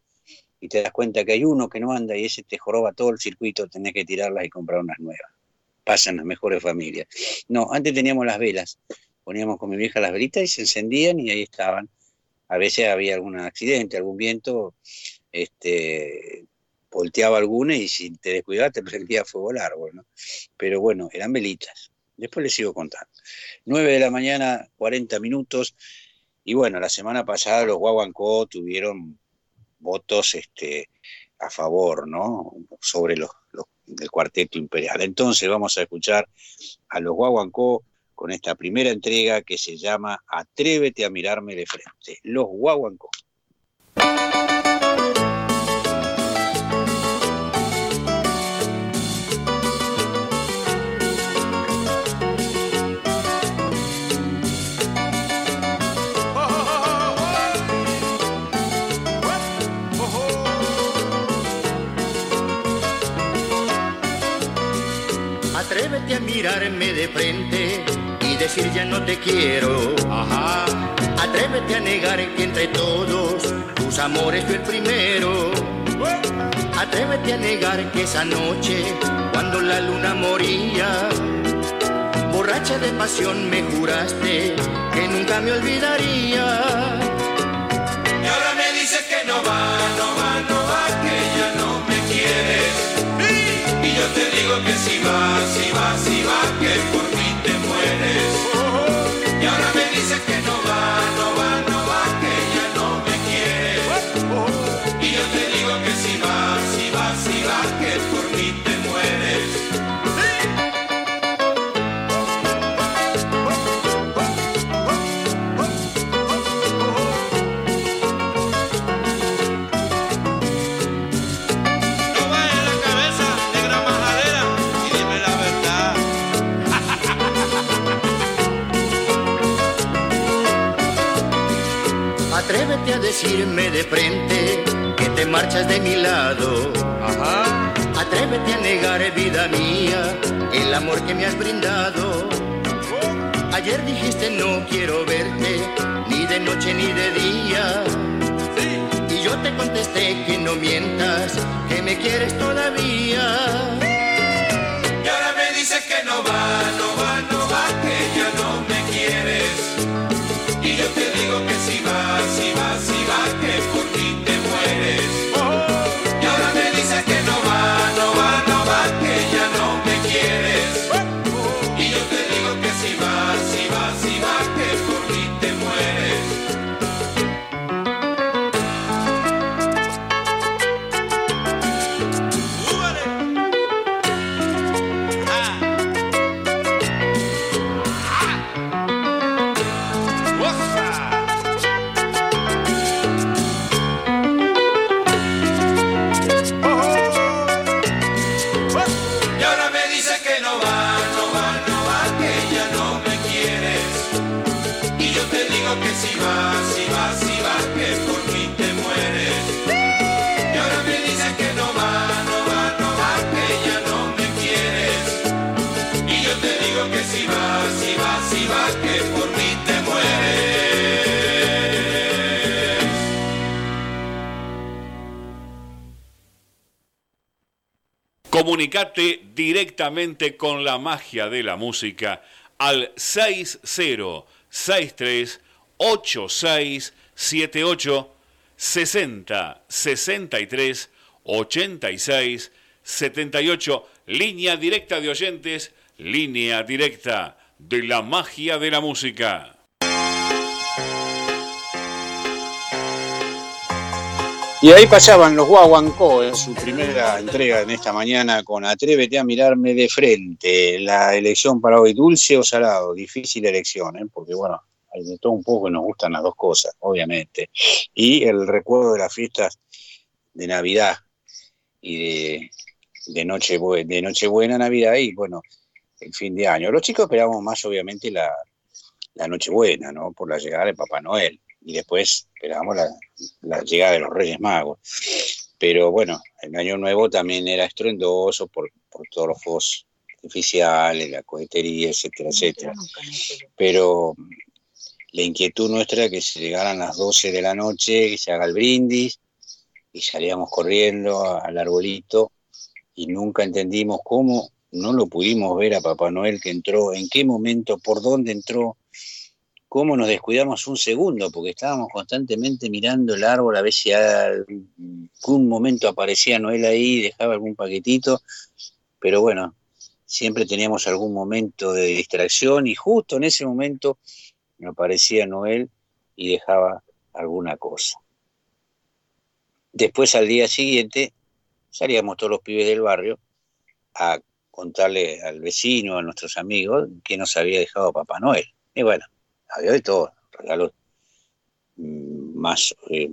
y te das cuenta que hay uno que no anda y ese te joroba todo el circuito, tenés que tirarlas y comprar unas nuevas. Pasan las mejores familias. No, antes teníamos las velas, poníamos con mi vieja las velitas y se encendían y ahí estaban. A veces había algún accidente, algún viento, este, volteaba alguna y si te descuidabas te prendía fuego el árbol, ¿no? Pero bueno, eran velitas. Después les sigo contando. 9 de la mañana, 40 minutos. Y bueno, la semana pasada los Guaguancó tuvieron votos este, a favor, ¿no? Sobre los, los del cuarteto imperial. Entonces vamos a escuchar a los Guaguancó con esta primera entrega que se llama Atrévete a mirarme de frente. Los Guaguancó. Atrévete a mirarme de frente decir ya no te quiero. Ajá. Atrévete a negar que entre todos tus amores fui el primero. Atrévete a negar que esa noche, cuando la luna moría, borracha de pasión me juraste que nunca me olvidaría. Y ahora me dices que no va, no va, no va, que ya no me quieres. Y yo te digo que si va, si va, si decirme de frente que te marchas de mi lado. Ajá. Atrévete a negar, vida mía, el amor que me has brindado. Ayer dijiste no quiero verte, ni de noche ni de día. Y yo te contesté que no mientas, que me quieres todavía. Directamente con la magia de la música al 6063 8678 60 63 86 78 línea directa de oyentes Línea directa de la magia de la música. Y ahí pasaban los Guaguancó en su primera entrega en esta mañana con Atrévete a mirarme de frente. La elección para hoy, dulce o salado, difícil elección, ¿eh? porque bueno, hay de todo un poco y nos gustan las dos cosas, obviamente. Y el recuerdo de las fiestas de Navidad y de, de, de Nochebuena, Navidad y bueno, el fin de año. Los chicos esperábamos más, obviamente, la, la Nochebuena, ¿no? Por la llegada de Papá Noel y después esperábamos la, llegada de los Reyes Magos. Pero bueno, el Año Nuevo también era estruendoso por, todos los fuegos artificiales, la cohetería, etcétera, etcétera. Pero la inquietud nuestra era que se llegaran las 12 de la noche, que se haga el brindis, y salíamos corriendo al arbolito, y nunca entendimos cómo no lo pudimos ver a Papá Noel que entró, en qué momento, por dónde entró, cómo nos descuidamos un segundo, porque estábamos constantemente mirando el árbol a ver si algún momento aparecía Noel ahí y dejaba algún paquetito, pero bueno, siempre teníamos algún momento de distracción y justo en ese momento aparecía Noel y dejaba alguna cosa. Después al día siguiente salíamos todos los pibes del barrio a contarle al vecino, a nuestros amigos, que nos había dejado Papá Noel. Y bueno, había de todo, regalos mm, más, eh,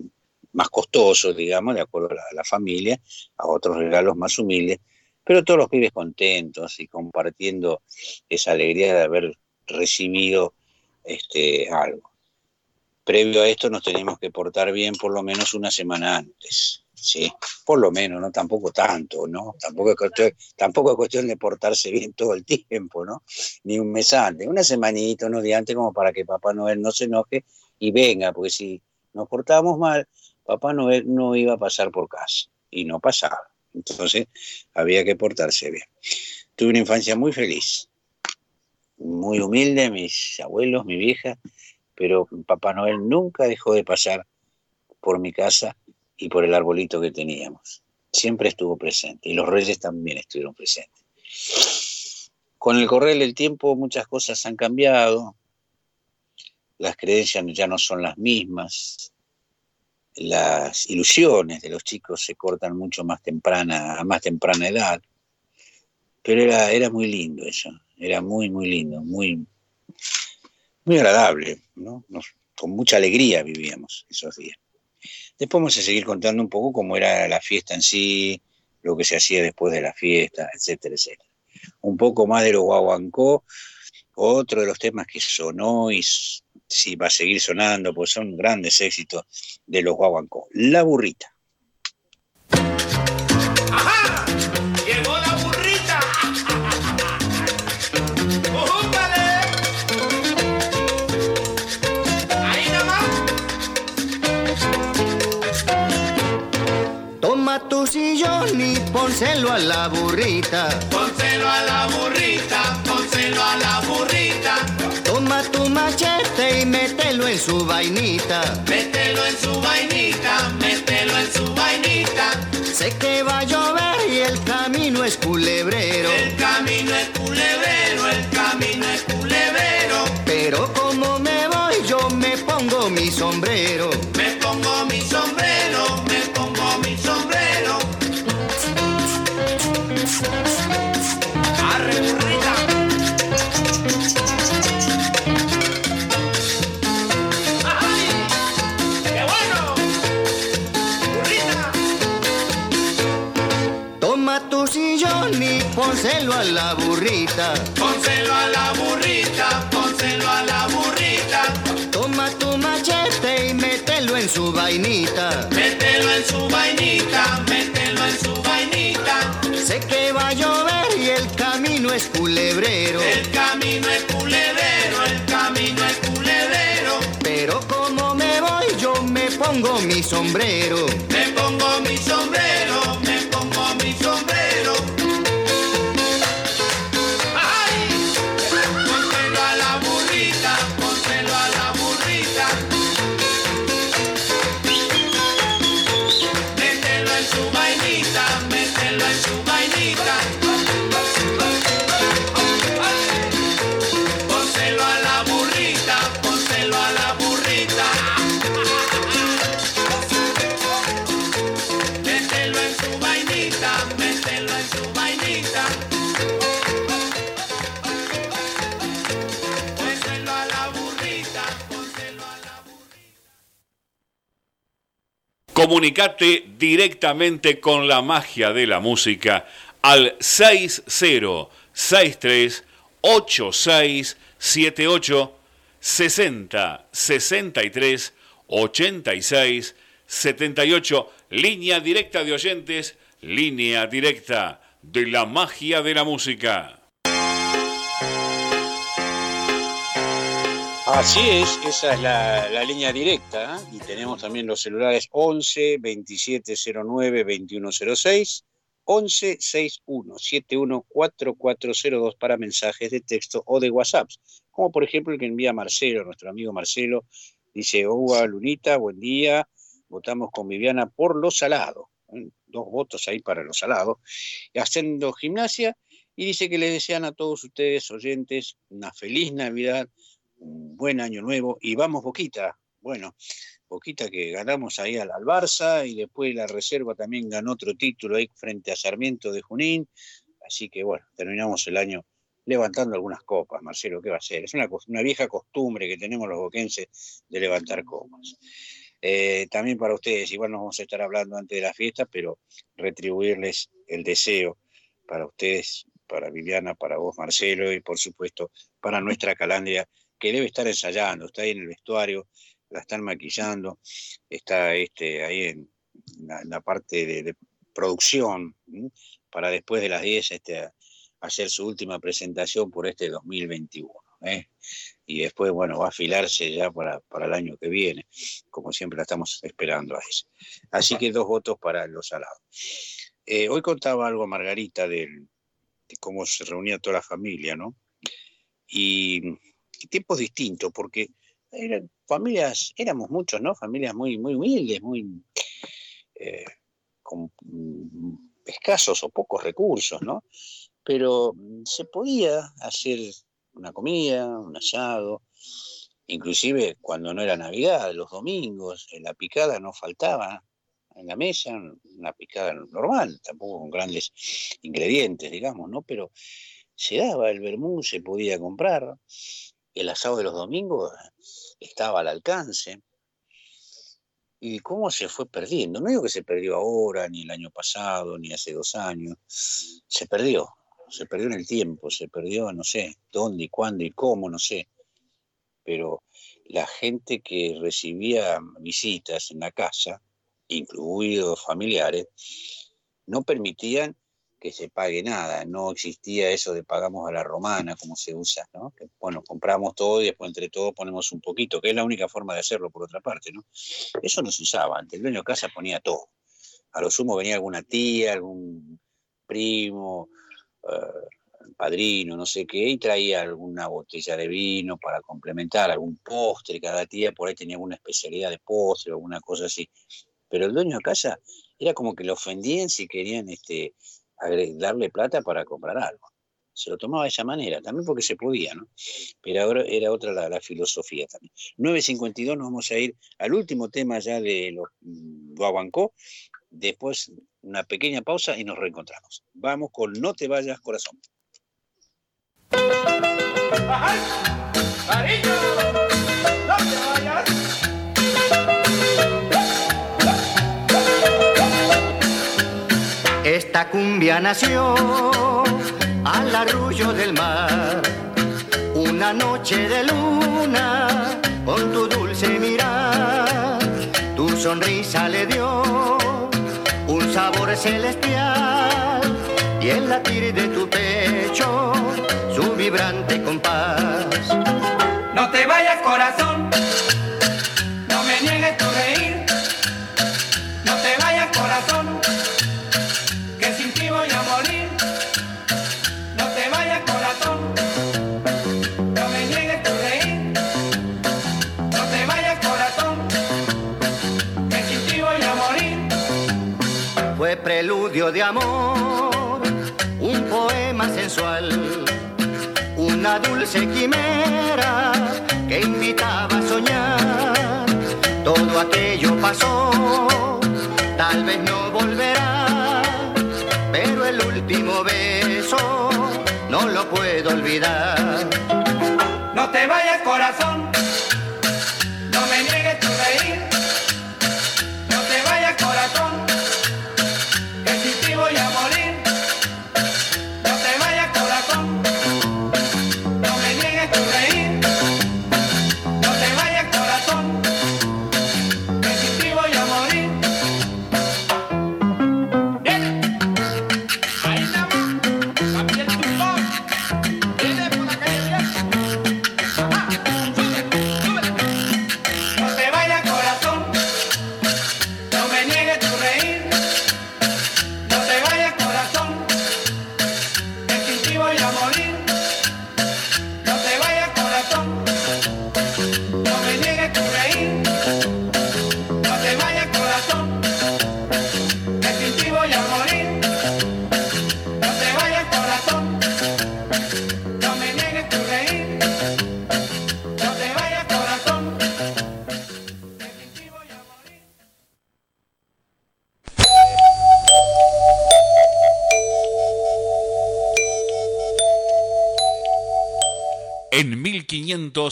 más costosos, digamos, de acuerdo a la, familia, a otros regalos más humildes, pero todos los pibes contentos y compartiendo esa alegría de haber recibido este, algo. Previo a esto nos teníamos que portar bien por lo menos una semana antes. Sí, por lo menos, ¿no? Tampoco tanto, ¿no? Tampoco es, cuestión, tampoco es cuestión de portarse bien todo el tiempo, ¿no? Ni un mes antes, una semanita, unos días antes como para que Papá Noel no se enoje y venga, porque si nos portábamos mal, Papá Noel no iba a pasar por casa y no pasaba. Entonces había que portarse bien. Tuve una infancia muy feliz, muy humilde, mis abuelos, mi vieja, pero Papá Noel nunca dejó de pasar por mi casa y por el arbolito que teníamos. Siempre estuvo presente y los reyes también estuvieron presentes. Con el correr del tiempo muchas cosas han cambiado, las creencias ya no son las mismas, las ilusiones de los chicos se cortan mucho más temprana, a más temprana edad, pero era, era muy lindo eso, era muy, muy lindo, muy, muy agradable, ¿no? con mucha alegría vivíamos esos días. Después vamos a seguir contando un poco cómo era la fiesta en sí, lo que se hacía después de la fiesta, etcétera, etcétera. Un poco más de los guaguancó, otro de los temas que sonó y sí va a seguir sonando, pues son grandes éxitos de los guaguancó. La burrita. tu sillón y pónselo a la burrita. Pónselo a la burrita, pónselo a la burrita. Toma tu machete y mételo en su vainita. Mételo en su vainita, mételo en su vainita. Sé que va a llover y el camino es culebrero. El camino es culebrero, el camino es culebrero. Pero como me voy yo me pongo mi sombrero. Pónselo a la burrita. Pónselo a la burrita, pónselo a la burrita. Toma tu machete y mételo en su vainita. Mételo en su vainita, mételo en su vainita. Sé que va a llover y el camino es culebrero. El camino es culebrero, el camino es culebrero. Pero como me voy yo me pongo mi sombrero. Comunicate directamente con la magia de la música al 6063 8678 60 63 86 78 línea directa de oyentes, línea directa de la magia de la música. Así es, esa es la, línea directa. ¿eh? Y tenemos también los celulares 11 2709 2106, 11 61 71 4402 para mensajes de texto o de WhatsApp. Como por ejemplo el que envía Marcelo, nuestro amigo Marcelo. Dice: Hola Lunita, buen día. Votamos con Viviana por los salados. ¿eh? Dos votos ahí para los salados. Haciendo gimnasia. Y dice que le desean a todos ustedes, oyentes, una feliz Navidad un buen año nuevo y vamos Boquita. Bueno, Boquita que ganamos ahí al, Barça y después la reserva también ganó otro título ahí frente a Sarmiento de Junín. Así que bueno, terminamos el año levantando algunas copas, Marcelo, ¿qué va a ser? Es una, una vieja costumbre que tenemos los boquenses de levantar copas. Eh, también para ustedes, igual nos vamos a estar hablando antes de la fiesta, pero retribuirles el deseo para ustedes, para Viviana, para vos, Marcelo, y por supuesto para nuestra calandria que debe estar ensayando, está ahí en el vestuario, la están maquillando, está este, ahí en la, parte de, producción, para después de las 10 este, hacer su última presentación por este 2021. ¿eh? Y después, bueno, va a afilarse ya para, el año que viene, como siempre la estamos esperando a eso. Así que dos votos para los salados. Eh, hoy contaba algo Margarita de cómo se reunía toda la familia, ¿no? Y tiempos distintos, porque eran familias, éramos muchos, ¿no? Familias muy, muy humildes, muy eh, con mm, escasos o pocos recursos, ¿no? Pero mm, se podía hacer una comida, un asado, inclusive cuando no era Navidad, los domingos, la picada no faltaba en la mesa, una picada normal, tampoco con grandes ingredientes, digamos, ¿no? Pero se daba el vermú, se podía comprar, el asado de los domingos estaba al alcance. ¿Y cómo se fue perdiendo? No digo que se perdió ahora, ni el año pasado, ni hace dos años. Se perdió, se perdió en el tiempo, se perdió, no sé, dónde y cuándo y cómo, no sé. Pero la gente que recibía visitas en la casa, incluidos familiares, no permitían que se pague nada, no existía eso de pagamos a la romana como se usa, ¿no? Bueno, compramos todo y después entre todos ponemos un poquito, que es la única forma de hacerlo por otra parte, ¿no? Eso no se usaba, antes el dueño de casa ponía todo. A lo sumo venía alguna tía, algún primo, uh, padrino, no sé qué, y traía alguna botella de vino para complementar, algún postre, cada tía por ahí tenía alguna especialidad de postre, alguna cosa así. Pero el dueño de casa era como que lo ofendían si querían este, darle plata para comprar algo. Se lo tomaba de esa manera, también porque se podía, ¿no? Pero ahora era otra la, filosofía también. 9.52 nos vamos a ir al último tema ya de los Guaguancó, después una pequeña pausa y nos reencontramos. Vamos con No te vayas, corazón. Esta cumbia nació al arrullo del mar, una noche de luna con tu dulce mirar, tu sonrisa le dio un sabor celestial. Y el latir de tu pecho su vibrante compás. No te vayas corazón de amor, un poema sensual, una dulce quimera que invitaba a soñar. Todo aquello pasó, tal vez no volverá, pero el último beso no lo puedo olvidar. No te vayas corazón,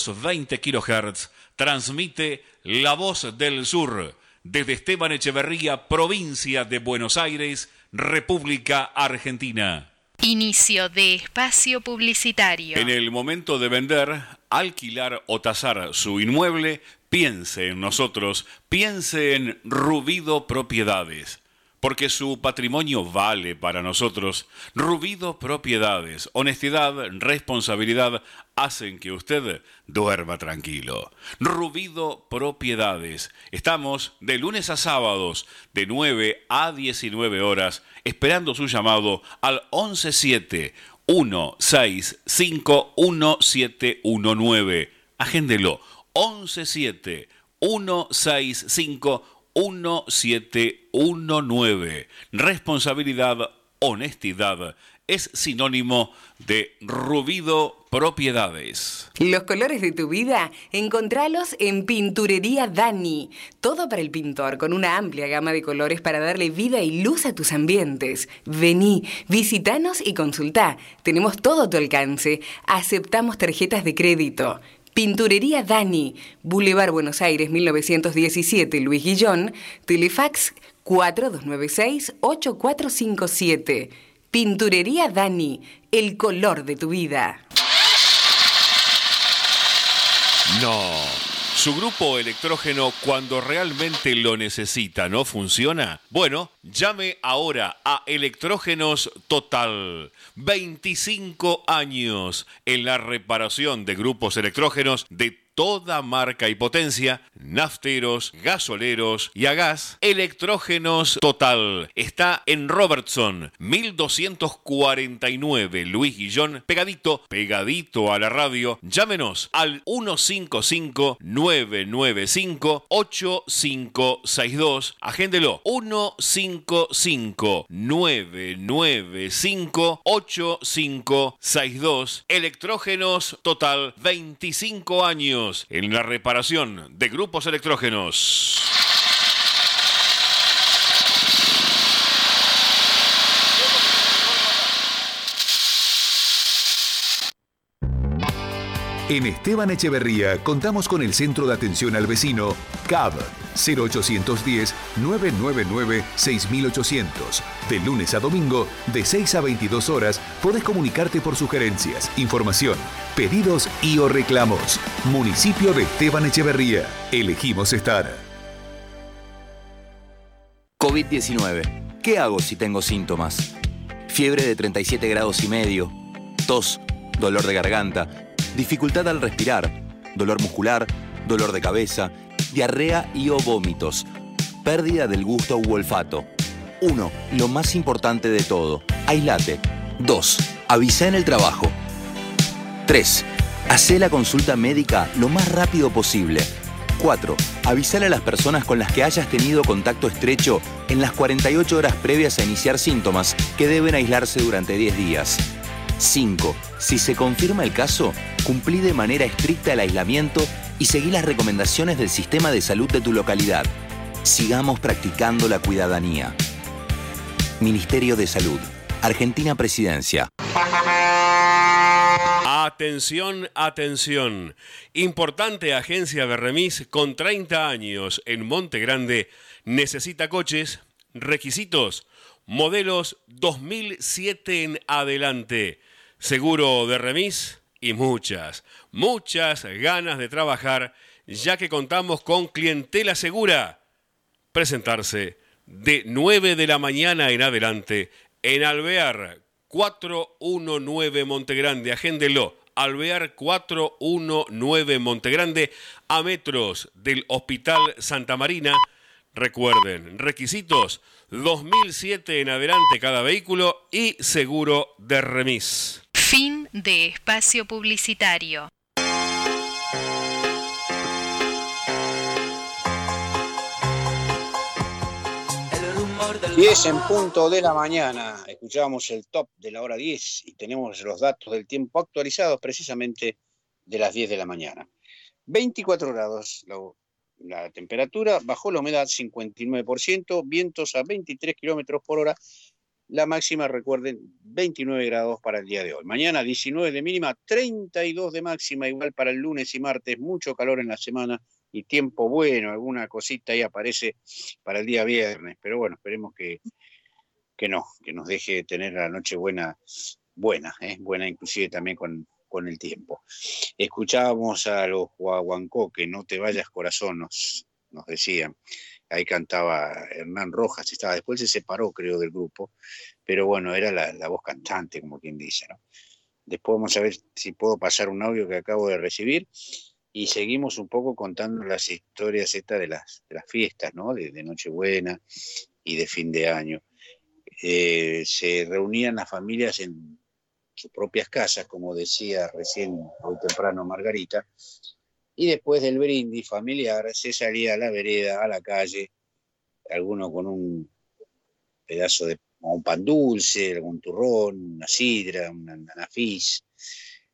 1520 kHz transmite La Voz del Sur desde Esteban Echeverría, provincia de Buenos Aires, República Argentina. Inicio de espacio publicitario. En el momento de vender, alquilar o tasar su inmueble, piense en nosotros, piense en Rubido Propiedades porque su patrimonio vale para nosotros. Rubido Propiedades, honestidad, responsabilidad hacen que usted duerma tranquilo. Rubido Propiedades. Estamos de lunes a sábados de 9 a 19 horas esperando su llamado al 117 165 1719. Agéndelo. 117 165 1719. Responsabilidad, honestidad es sinónimo de Rubido Propiedades. Los colores de tu vida, encontralos en Pinturería Dani. Todo para el pintor, con una amplia gama de colores para darle vida y luz a tus ambientes. Vení, visitanos y consultá. Tenemos todo a tu alcance. Aceptamos tarjetas de crédito. Pinturería Dani, Boulevard Buenos Aires 1917, Luis Guillón, Telefax 4296-8457. Pinturería Dani, el color de tu vida. No. ¿Su grupo electrógeno cuando realmente lo necesita no funciona? Bueno, llame ahora a Electrógenos Total. 25 años en la reparación de grupos electrógenos de toda marca y potencia, nafteros, gasoleros y a gas, electrógenos total. Está en Robertson, 1249 Luis Guillón, pegadito, pegadito a la radio. Llámenos al 155-995-8562. Agéndelo, 155-995-8562. Electrógenos total, 25 años en la reparación de grupos electrógenos. En Esteban Echeverría contamos con el Centro de Atención al Vecino, CAB, 0810-999-6800. De lunes a domingo, de 6 a 22 horas, podés comunicarte por sugerencias, información, pedidos y o reclamos. Municipio de Esteban Echeverría. Elegimos estar. COVID-19. ¿Qué hago si tengo síntomas? Fiebre de 37 grados y medio, tos, dolor de garganta, dificultad al respirar, dolor muscular, dolor de cabeza, diarrea y o vómitos, pérdida del gusto u olfato. 1. Lo más importante de todo, aislate. 2. Avisa en el trabajo. 3. Hacé la consulta médica lo más rápido posible. 4. Avisar a las personas con las que hayas tenido contacto estrecho en las 48 horas previas a iniciar síntomas que deben aislarse durante 10 días. 5. Si se confirma el caso, cumplí de manera estricta el aislamiento y seguí las recomendaciones del sistema de salud de tu localidad. Sigamos practicando la cuidadanía. Ministerio de Salud. Argentina Presidencia. Atención, atención. Importante agencia de remis con 30 años en Monte Grande necesita coches, requisitos, modelos 2007 en adelante, seguro de remis y muchas, muchas ganas de trabajar ya que contamos con clientela segura. Presentarse de 9 de la mañana en adelante en Alvear 419 Montegrande. Agéndelo. Alvear 419 Montegrande a metros del Hospital Santa Marina. Recuerden, requisitos 2007 en adelante cada vehículo y seguro de remis. Fin de espacio publicitario. 10 en punto de la mañana, escuchábamos el top de la hora 10 y tenemos los datos del tiempo actualizados precisamente de las 10 de la mañana. 24 grados la, la temperatura, bajó la humedad 59%, vientos a 23 kilómetros por hora La máxima, recuerden, 29 grados para el día de hoy. Mañana 19 de mínima, 32 de máxima, igual para el lunes y martes, mucho calor en la semana y tiempo bueno, alguna cosita ahí aparece para el día viernes, pero bueno, esperemos que, que no, que nos deje tener la noche buena, buena, ¿eh? buena inclusive también con, con el tiempo. Escuchábamos a los Huahuancó, que no te vayas corazón, nos decían. Ahí cantaba Hernán Rojas, estaba, después se separó, creo, del grupo, pero bueno, era la, voz cantante, como quien dice. Después vamos a ver si puedo pasar un audio que acabo de recibir y seguimos un poco contando las historias estas de las, de las fiestas, ¿no? De, de Nochebuena y de fin de año. Eh, se reunían las familias en sus propias casas, como decía recién hoy temprano Margarita, y después del brindis familiar se salía a la vereda, a la calle, alguno con un pedazo de un pan dulce, algún turrón, una sidra, una anafis,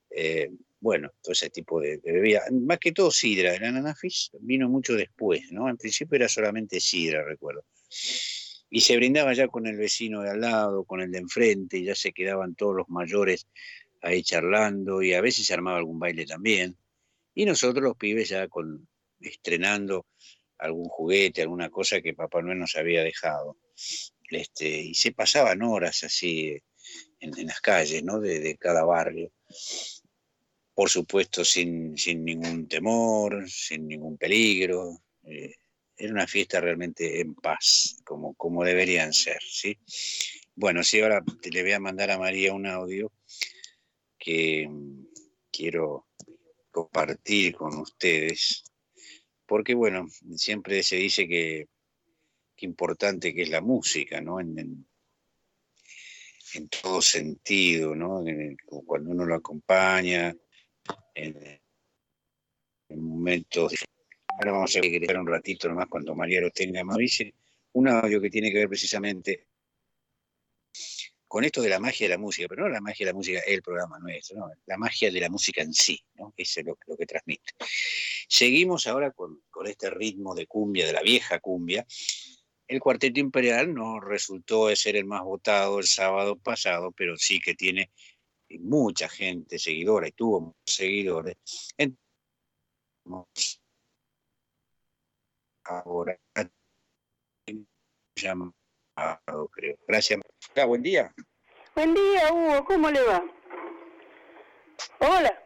eh, bueno, todo ese tipo de, de, bebida. Más que todo sidra, el ananafis vino mucho después, ¿no? En principio era solamente sidra, recuerdo. Y se brindaba ya con el vecino de al lado, con el de enfrente, ya se quedaban todos los mayores ahí charlando y a veces se armaba algún baile también. Y nosotros los pibes ya con, estrenando algún juguete, alguna cosa que Papá Noel nos había dejado. Este, y se pasaban horas así en, las calles, ¿no? De, cada barrio por supuesto sin, sin, ningún temor, sin ningún peligro. Eh, era una fiesta realmente en paz, como, como deberían ser, ¿sí? Bueno, sí, ahora le voy a mandar a María un audio que quiero compartir con ustedes, porque bueno, siempre se dice que, que importante que es la música, ¿no? En, en, todo sentido, ¿no? Cuando uno lo acompaña, en, en momentos. Ahora vamos a ver un ratito nomás cuando María lo tenga. Me dice un audio que tiene que ver precisamente con esto de la magia de la música, pero no la magia de la música, el programa nuestro, no, la magia de la música en sí, ¿no? que es lo, que transmite. Seguimos ahora con, este ritmo de cumbia, de la vieja cumbia. El Cuarteto Imperial no resultó de ser el más votado el sábado pasado, pero sí que tiene mucha gente seguidora y tuvo muchos seguidores. Entonces, ahora creo. Gracias. Ah, buen día. Buen día, Hugo. ¿Cómo le va? Hola.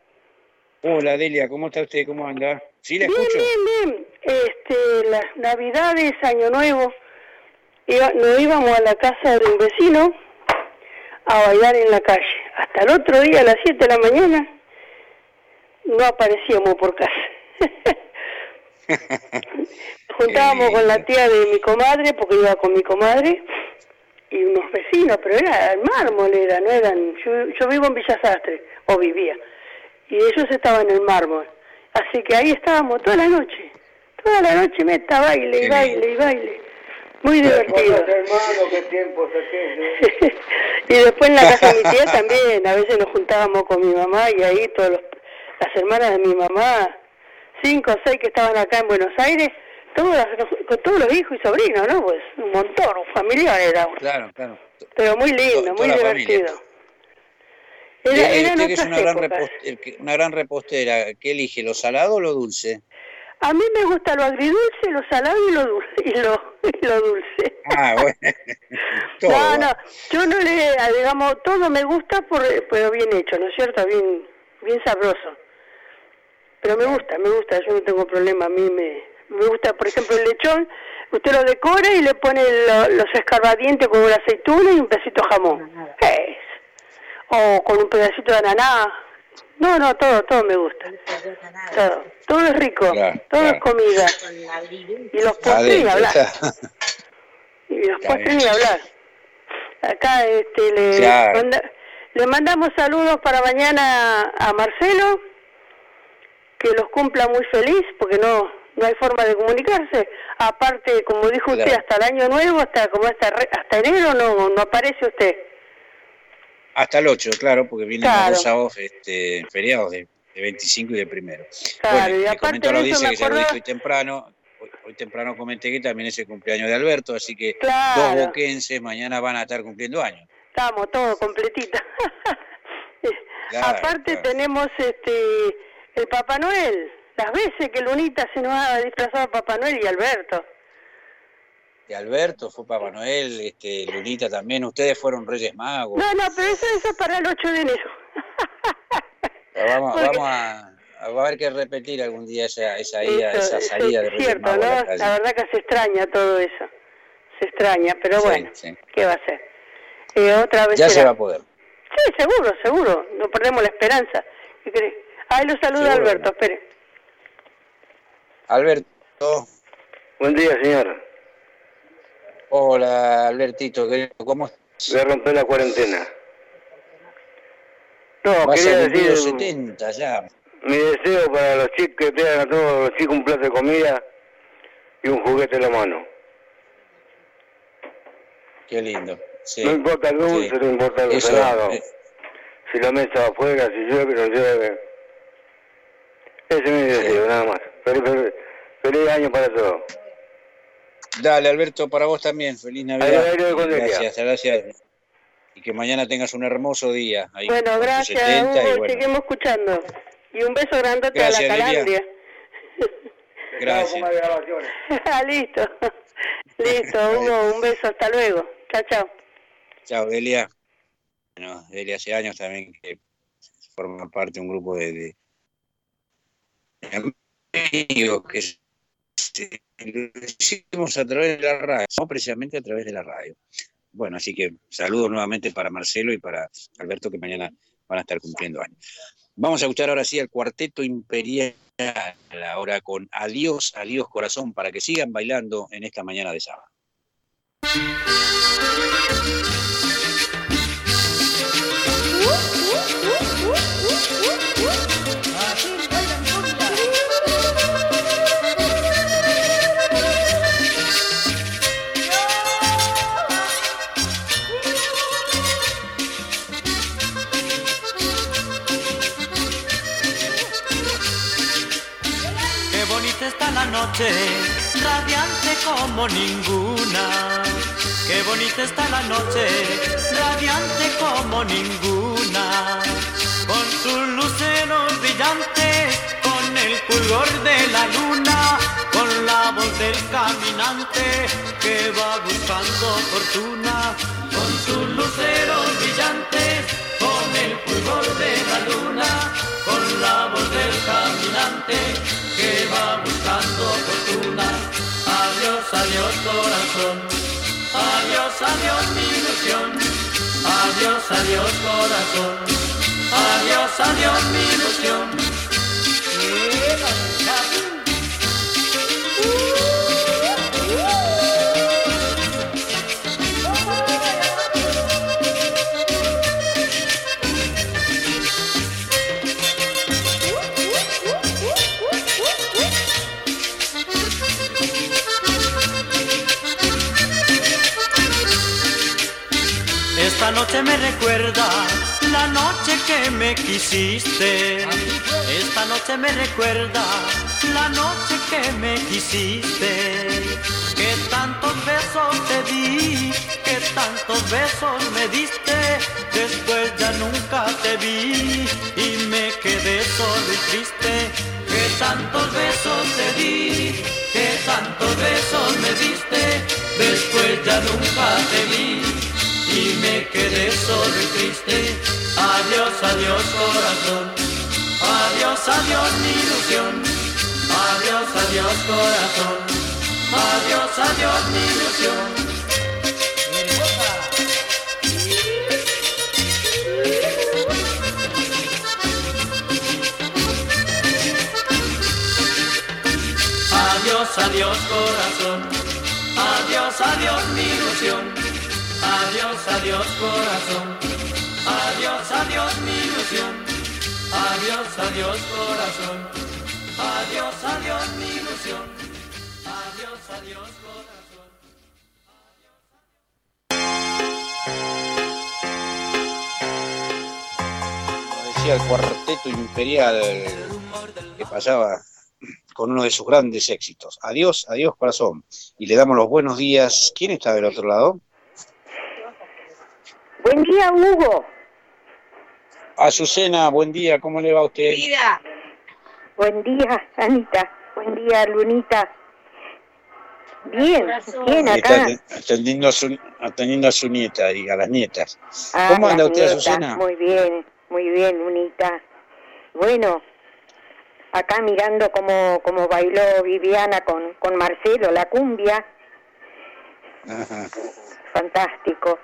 Hola, Delia. ¿Cómo está usted? ¿Cómo anda? ¿Sí la bien, escucho? bien, bien. Este, las Navidades, Año Nuevo, iba, nos íbamos a la casa de un vecino a bailar en la calle. Hasta el otro día, a las 7 de la mañana, no aparecíamos por casa. Juntábamos con la tía de mi comadre, porque iba con mi comadre, y unos vecinos, pero era el mármol, era, no eran. Yo, yo vivo en Villa Sastre, o vivía, y ellos estaban en el mármol. Así que ahí estábamos toda la noche, toda la noche meta baile y baile y baile. Muy divertido. hermano, qué y después en la casa de mi tía también, a veces nos juntábamos con mi mamá y ahí todos los, las hermanas de mi mamá, cinco o seis que estaban acá en Buenos Aires, todas, con todos los hijos y sobrinos, ¿no? Pues un montón, un familiar era uno. Claro, claro. Pero muy lindo, muy divertido. Era, Era, usted que es una gran, una gran repostera, ¿qué elige, lo salado o lo dulce? A mí me gusta lo agridulce, lo salado y lo dulce. Y lo, y lo dulce. Ah, bueno. Todo, no, no, yo no le, digamos, todo me gusta, por, pero bien hecho, ¿no es cierto? Bien, bien sabroso. Pero me gusta, me gusta, yo no tengo problema, a mí me, me gusta, por ejemplo, el lechón, usted lo decora y le pone lo- los escarbadientes con una aceituna y un pedacito de jamón. Es. O con un pedacito de ananá. No, no, todo, todo me gusta. Todo, todo es rico, Claro, todo claro. es comida. Y los postres ni hablar. Y los postres ni hablar. Acá este, le, Claro. manda- le mandamos saludos para mañana a Marcelo, que los cumpla muy feliz, porque no no hay forma de comunicarse. Aparte, como dijo usted, Claro. hasta el año nuevo, hasta como hasta, hasta enero no, no aparece usted. Hasta el 8, claro, porque vienen Claro. los dos este, feriados de, de 25 y de primero. Claro, bueno, y aparte de eso me que ya lo acordaba- hoy temprano, hoy, hoy temprano comenté que también es el cumpleaños de Alberto, así que Claro. dos boquenses mañana van a estar cumpliendo años. Estamos todos completitos. Aparte tenemos este el Papá Noel. Las veces que Lunita se nos ha disfrazado de Papá Noel y Alberto. De Alberto fue Papá Noel, este, Lunita también, ustedes fueron Reyes Magos. No, no, pero eso, eso es para el 8 de enero. Vamos, porque- vamos a, a va a haber que repetir algún día esa, esa ida, Eso, esa salida de Reyes cierto, Magos a la ¿no? La verdad que se extraña todo eso. Se extraña, pero Sí, bueno, sí. ¿qué va a ser? Eh, otra vez Ya se va a poder. Sí, seguro, seguro. No perdemos la esperanza. ¿Qué crees? Ahí lo saluda Seguro. Alberto, espere. Alberto. Buen día, señor. Hola, Albertito, querido, ¿cómo estás? Voy a romper la cuarentena. No, Vas quería decir 70 ya. mi deseo para los chicos que tengan a todos los chicos un plato de comida y un juguete en la mano. Qué lindo. Sí. No importa el dulce, Sí. no importa Eso, salado. eh, Si la mesa va afuera, si llueve, no llueve. Ese es mi deseo, nada más. Feliz, feliz, feliz año para todos. Dale, Alberto, para vos también. Feliz Navidad. Aire, aire. Gracias, gracias. Y que mañana tengas un hermoso día. Ahí Bueno, gracias, 70 y Hugo, bueno, seguimos escuchando. Y un beso grandote Gracias, a la Lilia. calandria. gracias. Listo. Listo, Hugo, un beso, hasta luego. Chao, chao. Chao, Delia. Bueno, Delia hace años también que forma parte de un grupo de, de que lo hicimos a través de la radio, precisamente a través de la radio. Bueno, así que saludos nuevamente para Marcelo y para Alberto que mañana van a estar cumpliendo años. Vamos a escuchar ahora sí al Cuarteto Imperial, ahora con Adiós, Adiós Corazón, para que sigan bailando en esta mañana de sábado. Qué noche, radiante como ninguna. Qué bonita está la noche, radiante como ninguna. Con sus luceros brillantes, con el fulgor de la luna, con la voz del caminante que va buscando fortuna. Con sus luceros brillantes, con el fulgor de la luna, con la voz del caminante va buscando fortuna. Adiós, adiós corazón, adiós, adiós mi ilusión, adiós, adiós corazón, adiós, adiós mi ilusión. Esta noche me recuerda la noche que me quisiste. Esta noche me recuerda la noche que me quisiste. Que tantos besos te di, que tantos besos me diste. Después ya nunca te vi y me quedé solo y triste. Que tantos besos te di, que tantos besos me diste. Después ya nunca te vi y me quedé solo y triste. Adiós, adiós corazón, adiós, adiós mi ilusión, adiós, adiós corazón, adiós, adiós mi ilusión. Adiós, adiós corazón, adiós, adiós mi ilusión. Adiós, adiós corazón. Adiós, adiós mi ilusión. Adiós, adiós corazón. Adiós, adiós mi ilusión. Adiós, adiós corazón. El Cuarteto Imperial que pasaba con uno de sus grandes éxitos. Adiós, adiós corazón. Y le damos los buenos días. ¿Quién está del otro lado? Buen día, Hugo. Azucena, buen día, ¿cómo le va a usted? Vida. Buen día, Anita. Buen día, Lunita. Bien, bien Está acá. atendiendo a su, atendiendo a su nieta y a las nietas. Ah, ¿Cómo anda usted, nietas. Azucena? Muy bien, muy bien, Lunita. Bueno, acá mirando cómo, cómo bailó Viviana con, con Marcelo, la cumbia, Ajá. fantástico.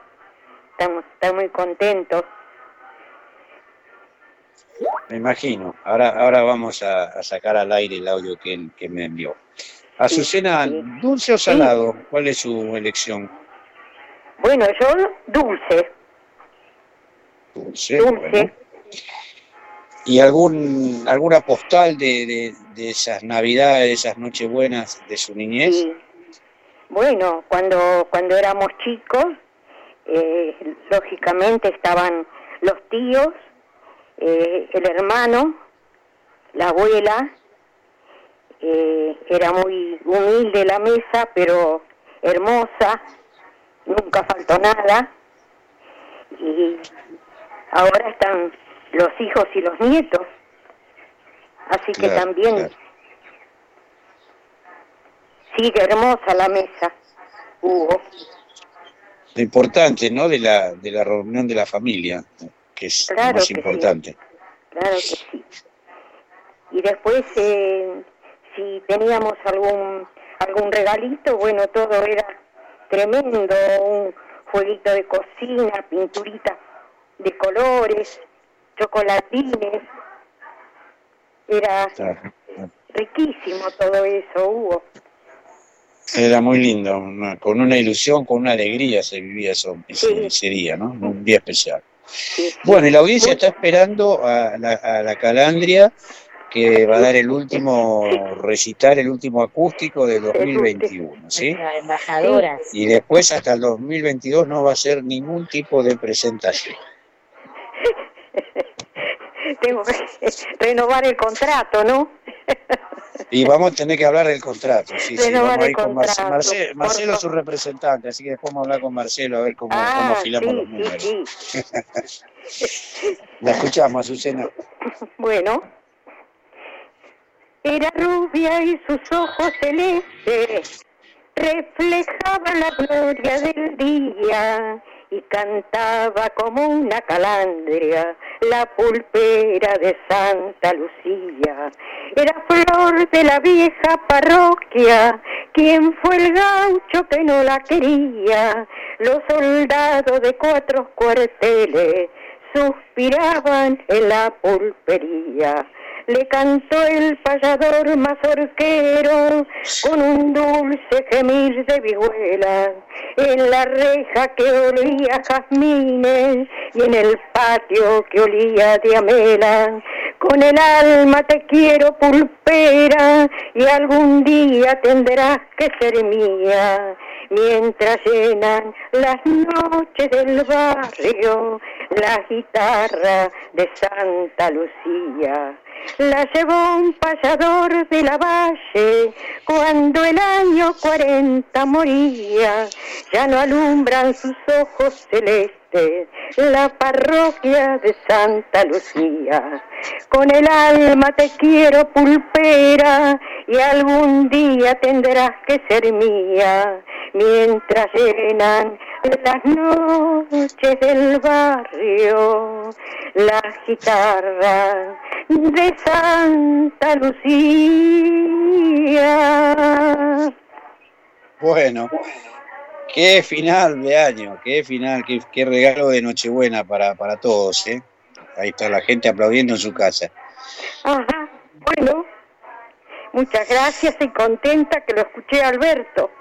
Estamos, está muy contento. Me imagino. Ahora, ahora vamos a, a sacar al aire el audio que, que me envió. Azucena, ¿dulce o salado? ¿Cuál es su elección? Bueno, yo dulce, Dulce. dulce. bueno. ¿Y algún, alguna postal de, de, de esas navidades, de esas nochebuenas de su niñez? Sí. Bueno, cuando, cuando éramos chicos, eh, lógicamente estaban los tíos, eh, el hermano, la abuela, eh, era muy humilde la mesa, pero hermosa, nunca faltó nada. Y ahora están los hijos y los nietos. Así que Claro, también claro. sigue hermosa la mesa, Hugo. Lo importante, ¿no? De la, de la reunión de la familia, que es lo más que sí. importante. Claro que sí. Y después, eh, si teníamos algún algún regalito, bueno, todo era tremendo, un jueguito de cocina, pinturita de colores, chocolatines, era Claro. riquísimo todo eso, Hugo. Era muy lindo, una- con una ilusión, con una alegría se vivía eso, ese, ese día, ¿no? Un día especial. Bueno, y la audiencia está esperando a la, a la Calandria, que va a dar el último recitar, el último acústico del 2021, ¿sí? La embajadora. Y después hasta el 2022 no va a ser ningún tipo de presentación. Tengo que renovar el contrato, ¿no? Y vamos a tener que hablar del contrato, sí, sí, vamos a ir con Marce- Marce- Marcelo es su representante, así que después vamos a hablar con Marcelo a ver cómo, cómo Ah, afilamos sí, los sí, números. La escuchamos, Azucena. Bueno. Era rubia y sus ojos celestes reflejaban la gloria del día y cantaba como una calandria la pulpera de Santa Lucía. Era flor de la vieja parroquia, quien fue el gaucho que no la quería. Los soldados de cuatro cuarteles suspiraban en la pulpería. Le cantó el payador mazorquero con un dulce gemir de vihuela en la reja que olía a jazmines y en el patio que olía diamela. Con el alma te quiero pulpera y algún día tendrás que ser mía. Mientras llenan las noches del barrio la guitarra de Santa Lucía. La llevó un payador de la valle cuando el año 40 moría. Ya no alumbran sus ojos celestes la parroquia de Santa Lucía. Con el alma te quiero pulpera y algún día tendrás que ser mía. Mientras llenan las noches del barrio la guitarra de Santa Lucía. Bueno, qué final de año, qué final, qué, qué regalo de Nochebuena para, para todos, ¿eh? Ahí está la gente aplaudiendo en su casa. Ajá, bueno, muchas gracias y contenta que lo escuché Alberto.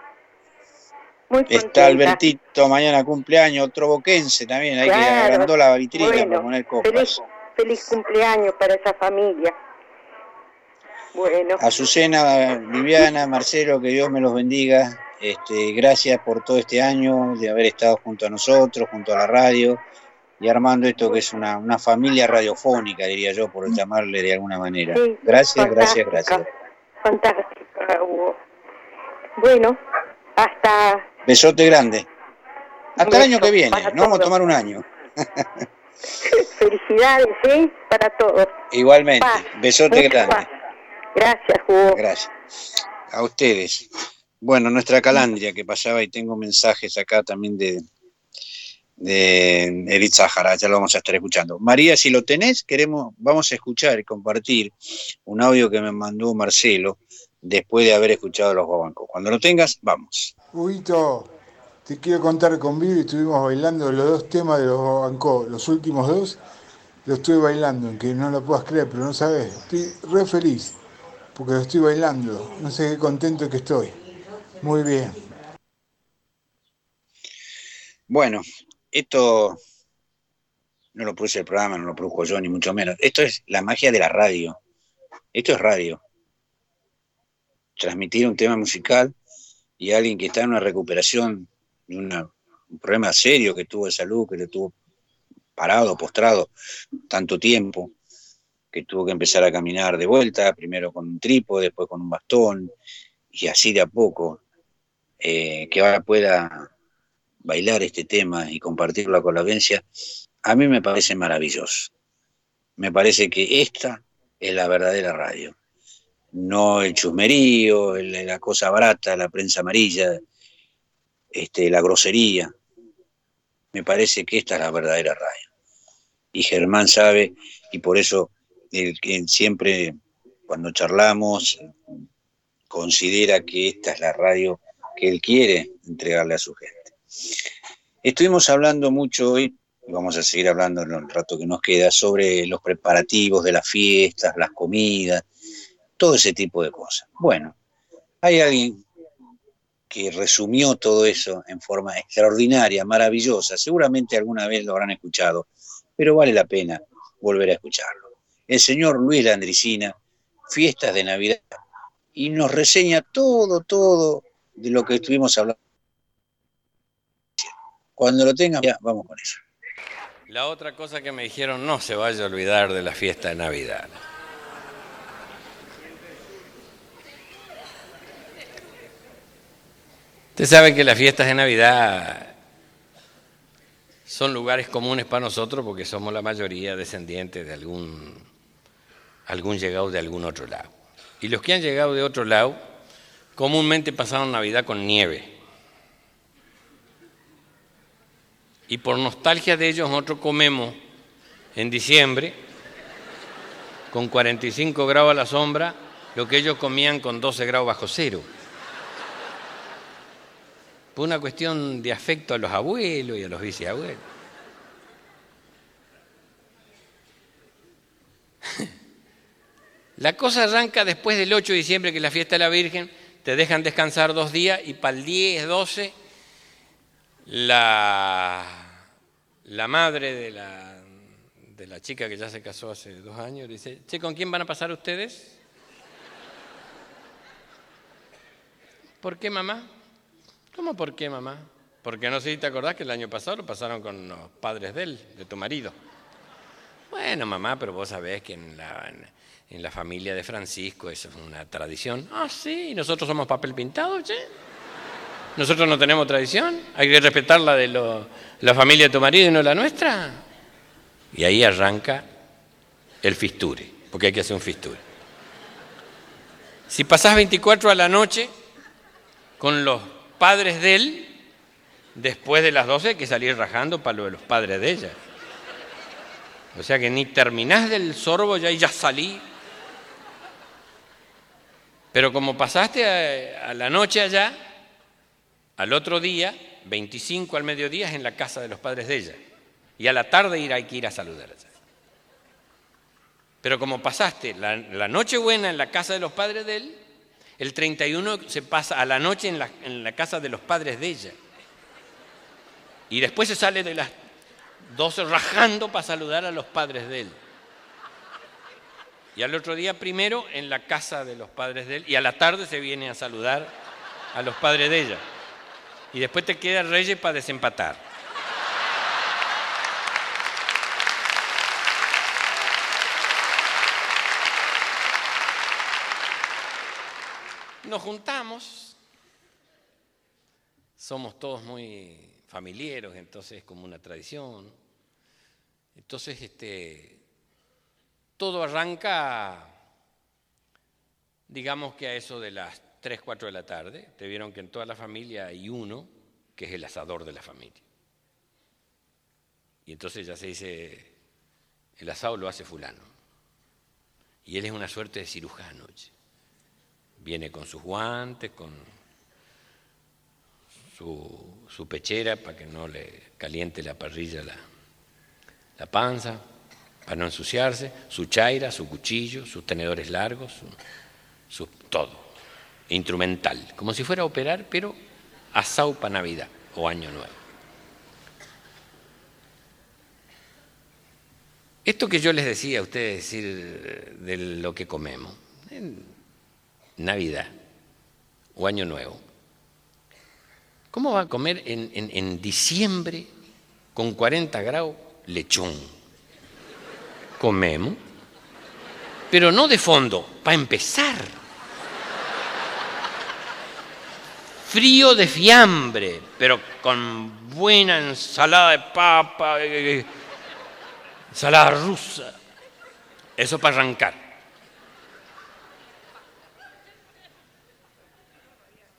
Muy contenta. Está Albertito, mañana cumpleaños, otro boquense también, ahí que agrandó la vitrina bueno, para poner copas. Feliz, feliz cumpleaños para esa familia. Bueno, Azucena, Viviana, Marcelo, que Dios me los bendiga. Este, gracias por todo este año de haber estado junto a nosotros, junto a la radio y armando esto que es una, una familia radiofónica, diría yo, por llamarle de alguna manera. Sí, Gracias, gracias, gracias. Fantástica, Hugo. Bueno, hasta Besote grande. Hasta el año que viene. Nos vamos a tomar un año. felicidades, ¿eh? Para todos. Igualmente. Paz, Besote mucha grande. paz. Gracias, Hugo. Gracias. A ustedes. Bueno, nuestra calandria que pasaba y tengo mensajes acá también de, de Edith Zahara, ya lo vamos a estar escuchando. María, si lo tenés, queremos, vamos a escuchar y compartir un audio que me mandó Marcelo después de haber escuchado los guabancos. Cuando lo tengas, vamos. Huguito, te quiero contar con Vivi, estuvimos bailando los dos temas de los Bancó, los últimos dos, los estuve bailando, aunque no lo puedas creer, pero no sabes, estoy re feliz, porque lo estoy bailando, no sé qué contento que estoy. Muy bien. Bueno, esto no lo produce el programa, no lo produjo yo, ni mucho menos. Esto es la magia de la radio. Esto es radio. Transmitir un tema musical y alguien que está en una recuperación de un problema serio que tuvo de salud, que le tuvo parado, postrado tanto tiempo, que tuvo que empezar a caminar de vuelta, primero con un trípode, después con un bastón, y así de a poco, eh, que ahora pueda bailar este tema y compartirlo con la audiencia, a mí me parece maravilloso. Me parece que esta es la verdadera radio. No el chusmerío, el- la cosa barata, la prensa amarilla, este, la grosería. Me parece que esta es la verdadera radio. Y Germán sabe, y por eso él, siempre, cuando charlamos, considera que esta es la radio que él quiere entregarle a su gente. Estuvimos hablando mucho hoy, y vamos a seguir hablando en el rato que nos queda, sobre los preparativos de las fiestas, las comidas, todo ese tipo de cosas. Bueno, hay alguien que resumió todo eso en forma extraordinaria, maravillosa. Seguramente alguna vez lo habrán escuchado, pero vale la pena volver a escucharlo. El señor Luis Landricina, fiestas de Navidad, y nos reseña todo, todo de lo que estuvimos hablando. Cuando lo tengan, ya vamos con eso. La otra cosa que me dijeron, no se vaya a olvidar de la fiesta de Navidad. Usted sabe que las fiestas de Navidad son lugares comunes para nosotros porque somos la mayoría descendientes de algún, algún llegado de algún otro lado. Y los que han llegado de otro lado comúnmente pasaron Navidad con nieve. Y por nostalgia de ellos nosotros comemos en diciembre con 45 grados a la sombra lo que ellos comían con 12 grados bajo cero. Por una cuestión de afecto a los abuelos y a los bisabuelos. La cosa arranca después del 8 de diciembre, que es la fiesta de la Virgen, te dejan descansar dos días y para el 10, 12, la, la madre de la, de la chica que ya se casó hace dos años dice, che, ¿con quién van a pasar ustedes? ¿Por qué mamá? ¿Cómo por qué mamá? Porque no sé si te acordás que el año pasado lo pasaron con los padres de él, de tu marido. Bueno, mamá, pero vos sabés que en la, en, la familia de Francisco eso es una tradición. Ah, sí, nosotros somos papel pintado, che. Nosotros no tenemos tradición. Hay que respetar la de lo- la familia de tu marido y no la nuestra. Y ahí arranca el fisture, porque hay que hacer un fisture. Si pasás 24 a la noche con los padres de él, después de las 12 hay que salir rajando para lo de los padres de ella. O sea que ni terminás del sorbo ya y ya salí. Pero como pasaste a, la noche allá, al otro día, 25 al mediodía, es en la casa de los padres de ella. Y a la tarde ir, hay que ir a saludar allá. Pero como pasaste la, la noche buena en la casa de los padres de él, el 31 se pasa a la noche en la, casa de los padres de ella. Y después se sale de las 12 rajando para saludar a los padres de él. Y al otro día primero en la casa de los padres de él y a la tarde se viene a saludar a los padres de ella. Y después te queda Reyes para desempatar. Nos juntamos, somos todos muy familiares, entonces es como una tradición. Entonces, este, todo arranca, digamos que a eso de las 3, 4 de la tarde. Te vieron que en toda la familia hay uno que es el asador de la familia. Y entonces ya se dice, el asado lo hace fulano. Y él es una suerte de cirujano. Viene con sus guantes, con su, su pechera para que no le caliente la parrilla la, la panza, para no ensuciarse, su chaira, su cuchillo, sus tenedores largos, su, todo, instrumental, como si fuera a operar, pero a Saupa Navidad o Año Nuevo. Esto que yo les decía a ustedes decir de lo que comemos, Navidad o Año Nuevo, ¿cómo va a comer en, en diciembre con 40 grados lechón? Comemos, pero no de fondo, para empezar. Frío de fiambre, pero con buena ensalada de papa. Eh, ensalada rusa. Eso para arrancar.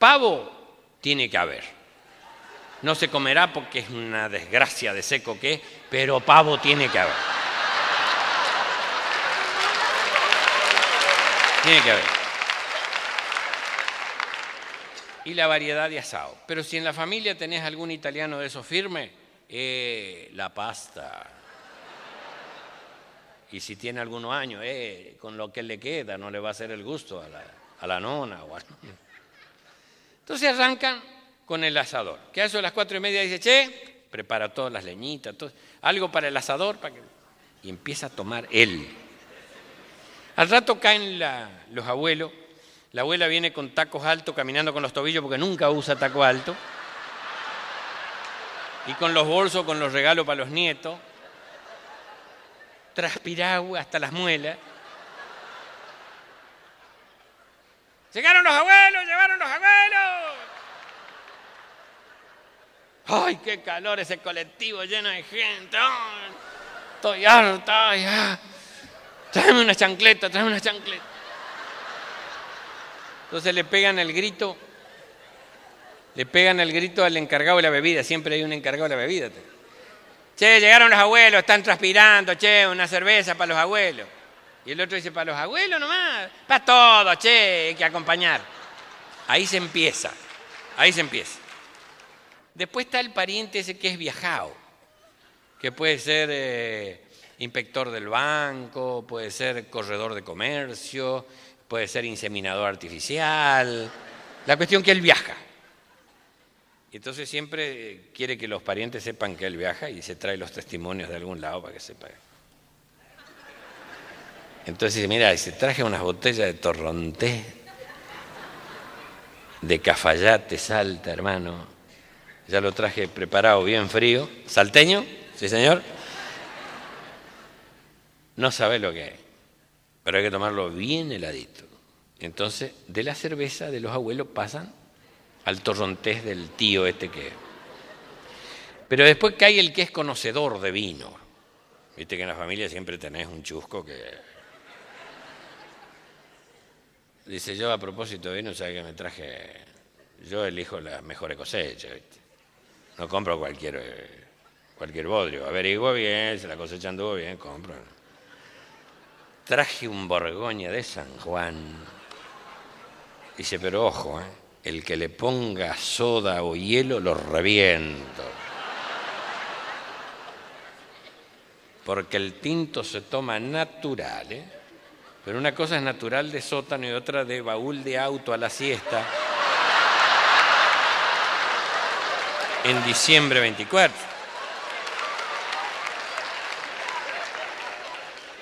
Pavo tiene que haber. No se comerá porque es una desgracia de seco que pero pavo tiene que haber. Tiene que haber. Y la variedad de asado. Pero si en la familia tenés algún italiano de esos firme, eh, la pasta y si tiene algunos años, eh, con lo que le queda, no le va a hacer el gusto a la, nona. O Entonces arrancan con el asador, que a eso de las cuatro y media dice, che, prepara todas las leñitas, algo para el asador, para que... y empieza a tomar él. Al rato caen los abuelos, la abuela viene con tacos altos, caminando con los tobillos, porque nunca usa taco alto, y con los bolsos, con los regalos para los nietos, transpiragua hasta las muelas. Llegaron los abuelos, llegaron los abuelos. ¡Ay, qué calor ese colectivo lleno de gente! estoy harta, ya. Tráeme una chancleta, tráeme una chancleta. Entonces le pegan el grito, le pegan el grito al encargado de la bebida, siempre hay un encargado de la bebida. Che, llegaron los abuelos, están transpirando, che, una cerveza para los abuelos. Y el otro dice, para los abuelos nomás, para todos, che, hay que acompañar. Ahí se empieza, ahí se empieza. Después está el pariente ese que es viajado, que puede ser eh, inspector del banco, puede ser corredor de comercio, puede ser inseminador artificial. La cuestión que él viaja. Y entonces siempre quiere que los parientes sepan que él viaja y se trae los testimonios de algún lado para que sepa. Entonces dice, mira, se traje unas botellas de torronté, de cafayate, salta, hermano. Ya lo traje preparado bien frío. ¿Salteño? Sí, señor. No sabe lo que es, pero hay que tomarlo bien heladito. Entonces, de la cerveza de los abuelos pasan al torrontés del tío este que... Pero después cae el que es conocedor de vino. Viste que en la familia siempre tenés un chusco que... Dice yo a propósito de vino, ¿sabes que me traje? Yo elijo las mejores cosechas, ¿viste? No compro cualquier, cualquier bodrio. Averiguo bien, si la cosecha anduvo bien, compro. Traje un Borgoña de San Juan. Dice, pero ojo, ¿eh? el que le ponga soda o hielo lo reviento. Porque el tinto se toma natural, ¿eh? Pero una cosa es natural de sótano y otra de baúl de auto a la siesta. En diciembre 24.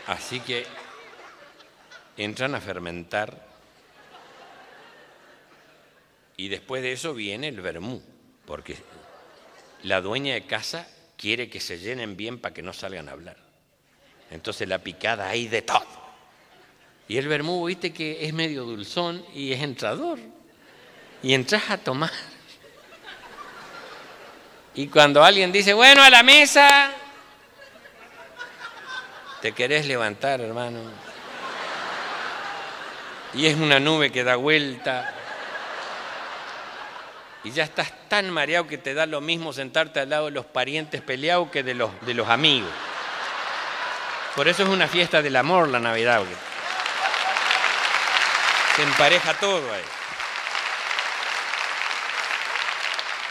Así que entran a fermentar y después de eso viene el vermú, porque la dueña de casa quiere que se llenen bien para que no salgan a hablar. Entonces la picada hay de todo. Y el vermú, viste que es medio dulzón y es entrador. Y entras a tomar. Y cuando alguien dice, bueno, a la mesa, te querés levantar, hermano. Y es una nube que da vuelta. Y ya estás tan mareado que te da lo mismo sentarte al lado de los parientes peleados que de los, de los amigos. Por eso es una fiesta del amor la Navidad. Se empareja todo ahí.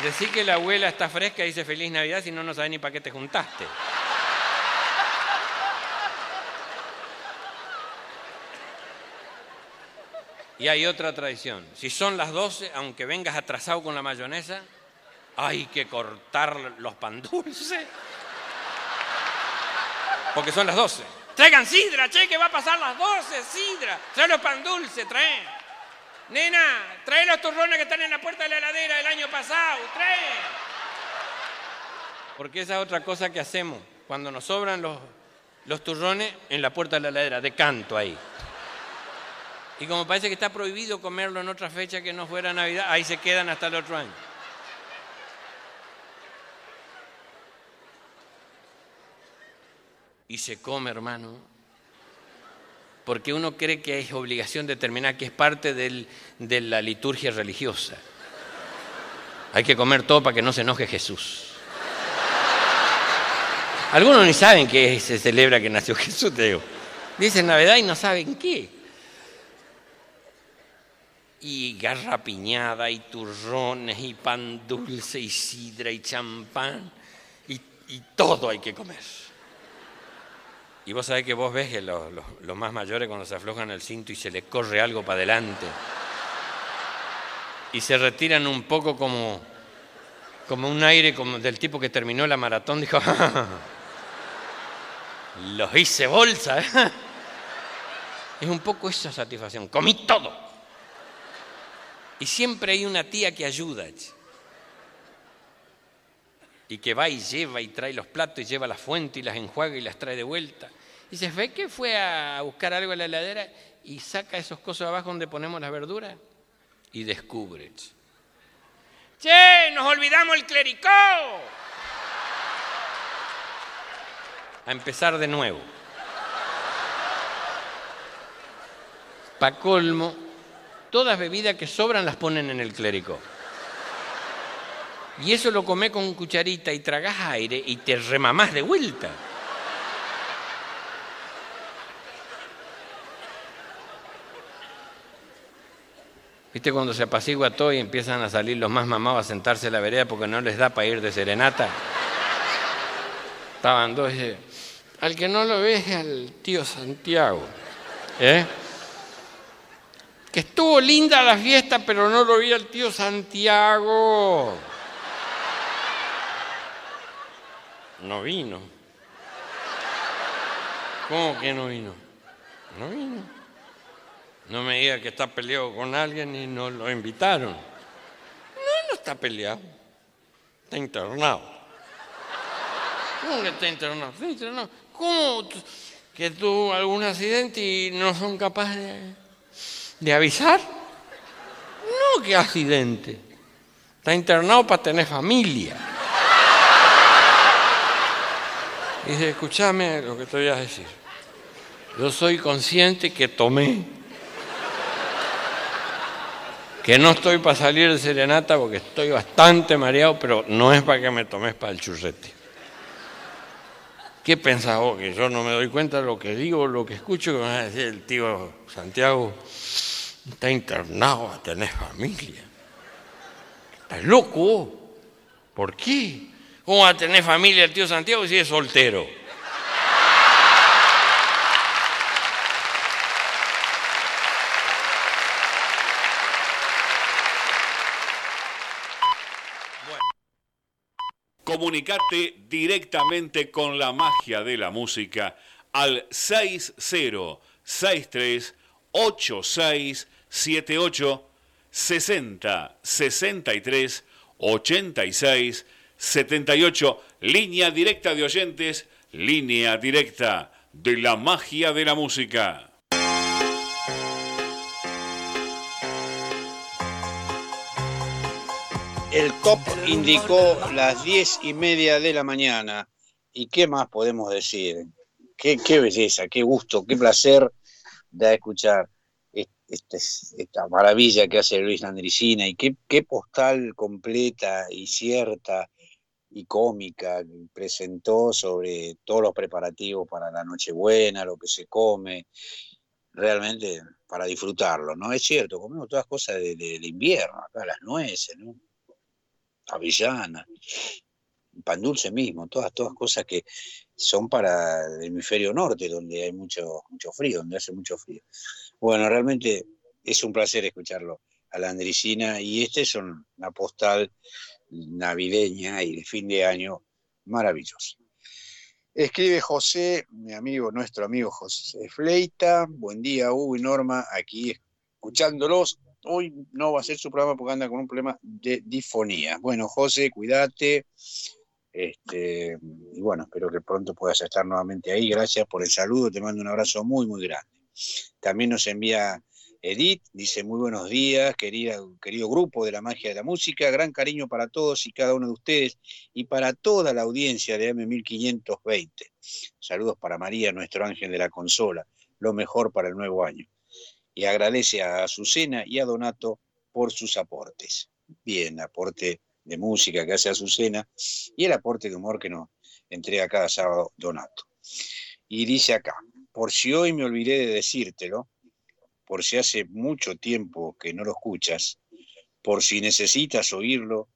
Decir que la abuela está fresca y dice feliz Navidad si no, no sabe ni para qué te juntaste. Y hay otra tradición. Si son las 12, aunque vengas atrasado con la mayonesa, hay que cortar los pan dulces. Porque son las 12. Traigan sidra, che, que va a pasar las 12, sidra. Trae los pan dulces, trae. Nena, trae los turrones que están en la puerta de la heladera del año pasado, trae. Porque esa es otra cosa que hacemos. Cuando nos sobran los, los turrones en la puerta de la heladera, de canto ahí. Y como parece que está prohibido comerlo en otra fecha que no fuera Navidad, ahí se quedan hasta el otro año. Y se come, hermano. Porque uno cree que es obligación determinar que es parte de la liturgia religiosa. Hay que comer todo para que no se enoje Jesús. Algunos ni saben que se celebra que nació Jesús, te digo. Dicen Navidad y no saben qué y garrapiñada y turrones y pan dulce y sidra y champán y todo hay que comer. Y vos sabés que vos ves que los, más mayores cuando se aflojan el cinto y se les corre algo para adelante y se retiran un poco como, como un aire como del tipo que terminó la maratón, dijo, los hice bolsa. ¿eh?". Es un poco esa satisfacción, comí todo. Y siempre hay una tía que ayuda. Y que va y lleva y trae los platos y lleva la fuente y las enjuaga y las trae de vuelta. Y se ve que fue a buscar algo en la heladera y saca esos cosos abajo donde ponemos las verduras y descubre. che. Nos olvidamos el clericó. A empezar de nuevo. Pa' colmo, todas bebidas que sobran las ponen en el clérico. Y eso lo comés con cucharita y tragás aire y te remamás de vuelta. ¿Viste cuando se apacigua todo y empiezan a salir los más mamados a sentarse en la vereda porque no les da para ir de serenata? Estaban dos y al que no lo ve es al tío Santiago. ¿Eh? que estuvo linda la fiesta, pero no lo vi al tío Santiago. No vino. ¿Cómo que no vino? No vino. No me diga que está peleado con alguien y no lo invitaron. No, no está peleado. Está internado. ¿Cómo que está internado? ¿Cómo que tuvo algún accidente y no son capaces de, de avisar? No, qué accidente. Está internado para tener familia. Y dice, escúchame lo que te voy a decir. Yo soy consciente que tomé. Que no estoy para salir de serenata porque estoy bastante mareado, pero no es para que me tomes para el churrete. ¿Qué pensás vos? Que yo no me doy cuenta de lo que digo, lo que escucho, que me va a decir el tío Santiago, está internado a tener familia. ¿Estás loco? ¿Por qué? ¿Cómo va a tener familia el tío Santiago si es soltero? Comunicate directamente con la magia de la música al 6063 8678 60 63 86 78 línea directa de oyentes línea directa de la magia de la música El top indicó las diez y media de la mañana. ¿Y qué más podemos decir? Qué, belleza, qué gusto, qué placer de escuchar este, esta maravilla que hace Luis Landricina y qué, postal completa y cierta y cómica presentó sobre todos los preparativos para la Nochebuena, lo que se come, realmente para disfrutarlo, ¿no? Es cierto, comemos todas cosas de, de- de invierno, acá las nueces, ¿no? Avellana, pan dulce mismo, todas, todas cosas que son para el hemisferio norte, donde hay mucho, mucho frío, donde hace mucho frío. Bueno, realmente es un placer escucharlo a la Andricina y este es un- una postal navideña y de fin de año maravillosa. Escribe José, mi amigo, nuestro amigo José Fleita. Buen día, Hugo y Norma, aquí escuchándolos. Hoy no va a ser su programa porque anda con un problema de difonía. Bueno, José, cuídate. Este, y bueno, espero que pronto puedas estar nuevamente ahí. Gracias por el saludo, te mando un abrazo muy, muy grande. También nos envía Edith, dice muy buenos días, querida, querido grupo de la magia de la música, gran cariño para todos y cada uno de ustedes y para toda la audiencia de M1520. Saludos para María, nuestro ángel de la consola, lo mejor para el nuevo año. Y agradece a Azucena y a Donato por sus aportes. Bien, aporte de música que hace Azucena y el aporte de humor que nos entrega cada sábado Donato. Y dice acá, por si hoy me olvidé de decírtelo, por si hace mucho tiempo que no lo escuchas, por si necesitas oírlo,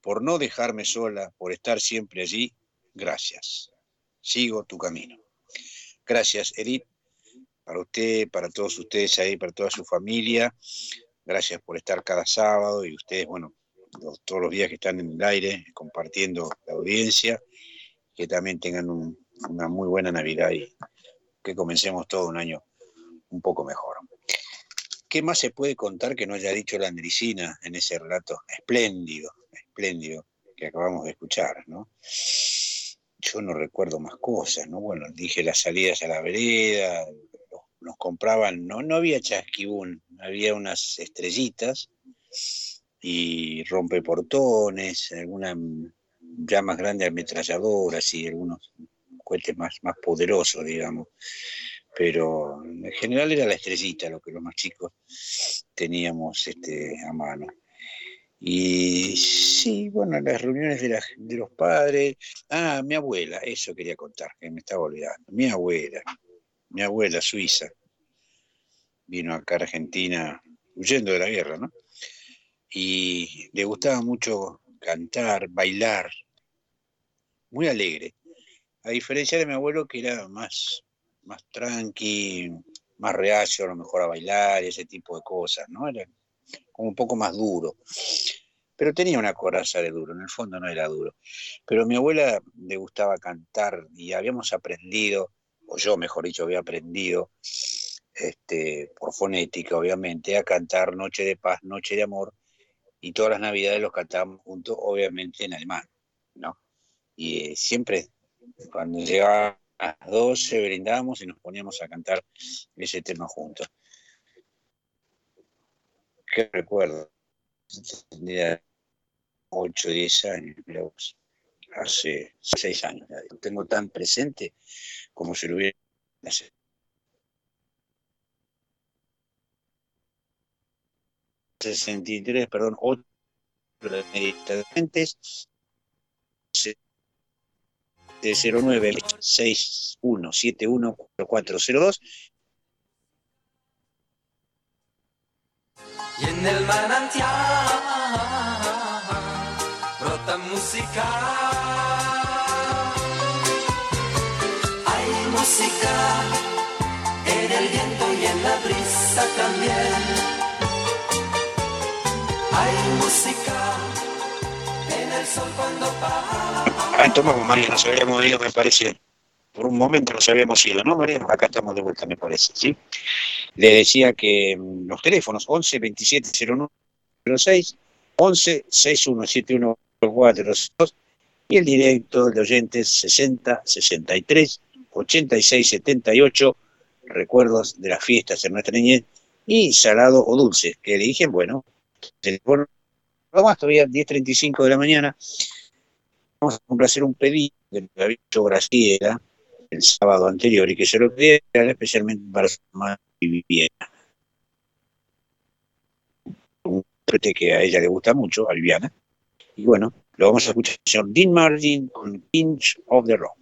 por no dejarme sola, por estar siempre allí, gracias. Sigo tu camino. Gracias, Edith, para usted, para todos ustedes ahí, para toda su familia. Gracias por estar cada sábado y ustedes, bueno, todos los días que están en el aire, compartiendo la audiencia, que también tengan un- una muy buena Navidad y que comencemos todo un año un poco mejor. ¿Qué más se puede contar que no haya dicho la Andricina en ese relato espléndido, espléndido que acabamos de escuchar, ¿no? Yo no recuerdo más cosas, ¿no? Bueno, dije las salidas a la vereda, nos compraban, no, no había chasquibún, había unas estrellitas y rompeportones, alguna mm, ya más grande ametralladoras y algunos cohetes más, más poderosos, digamos. Pero en general era la estrellita lo que los más chicos teníamos este, a mano. Y sí, bueno, en las reuniones de, la- de los padres, ah, mi abuela, eso quería contar, que me estaba olvidando, mi abuela, mi abuela suiza, vino acá a Argentina huyendo de la guerra, ¿no? Y le gustaba mucho cantar, bailar, muy alegre, a diferencia de mi abuelo que era más más tranqui, más reacio a lo mejor a bailar ese tipo de cosas, ¿no? Era como un poco más duro. Pero tenía una coraza de duro, en el fondo no era duro. Pero a mi abuela le gustaba cantar y habíamos aprendido, o yo mejor dicho, había aprendido, este, por fonética obviamente, a cantar Noche de Paz, Noche de Amor, y todas las navidades los cantábamos juntos, obviamente en alemán, ¿no? Y eh, siempre cuando llegaba a las 12 brindábamos y nos poníamos a cantar ese tema juntos. ¿Qué recuerdo? Tenía 8 o 10 años, hace 6 años. Lo tengo tan presente como si lo hubiera hace 63, perdón, 8 meditadores de 09 6171 4402 Y en el manantial brota música. La brisa también. Hay música en el sol cuando pasa. Ah, entonces María, nos habíamos ido, me parece. Por un momento nos habíamos ido, ¿no, María? Acá estamos de vuelta, me parece, ¿sí? Le decía que mm, los teléfonos 11 27 09 06, 11 61 71 402 y el directo de oyentes 60 63 86 78, recuerdos de las fiestas en nuestra niñez y salado o dulce, que eligen, bueno, teléfono más, todavía 10.35 de la mañana. Vamos a complacer un pedido que le había hecho Graciela el sábado anterior y que se lo pedía especialmente para su mamá Viviana. Un intérprete que a ella le gusta mucho, a Viviana. Y bueno, lo vamos a escuchar el señor Dean Martin con Kings of the Road.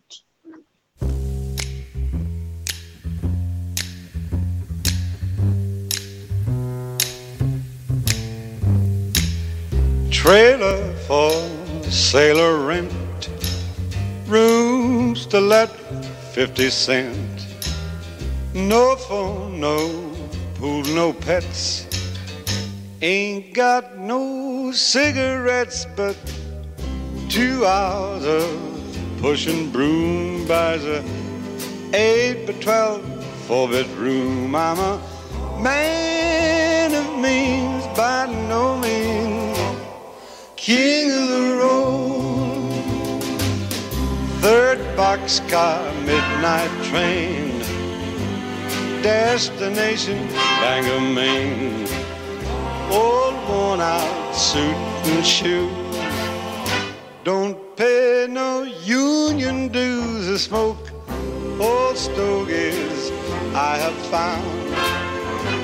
Trailer for sailor rent, rooms to let 50 cent. No phone, no pool, no pets. Ain't got no cigarettes, but two hours of pushing broom buys a eight by twelve four bedroom. I'm a man of means by no means king of the road. Third boxcar, midnight train, destination Bangor, Maine. Old worn out suit and shoes. Don't pay no union dues or smoke old stogies I have found.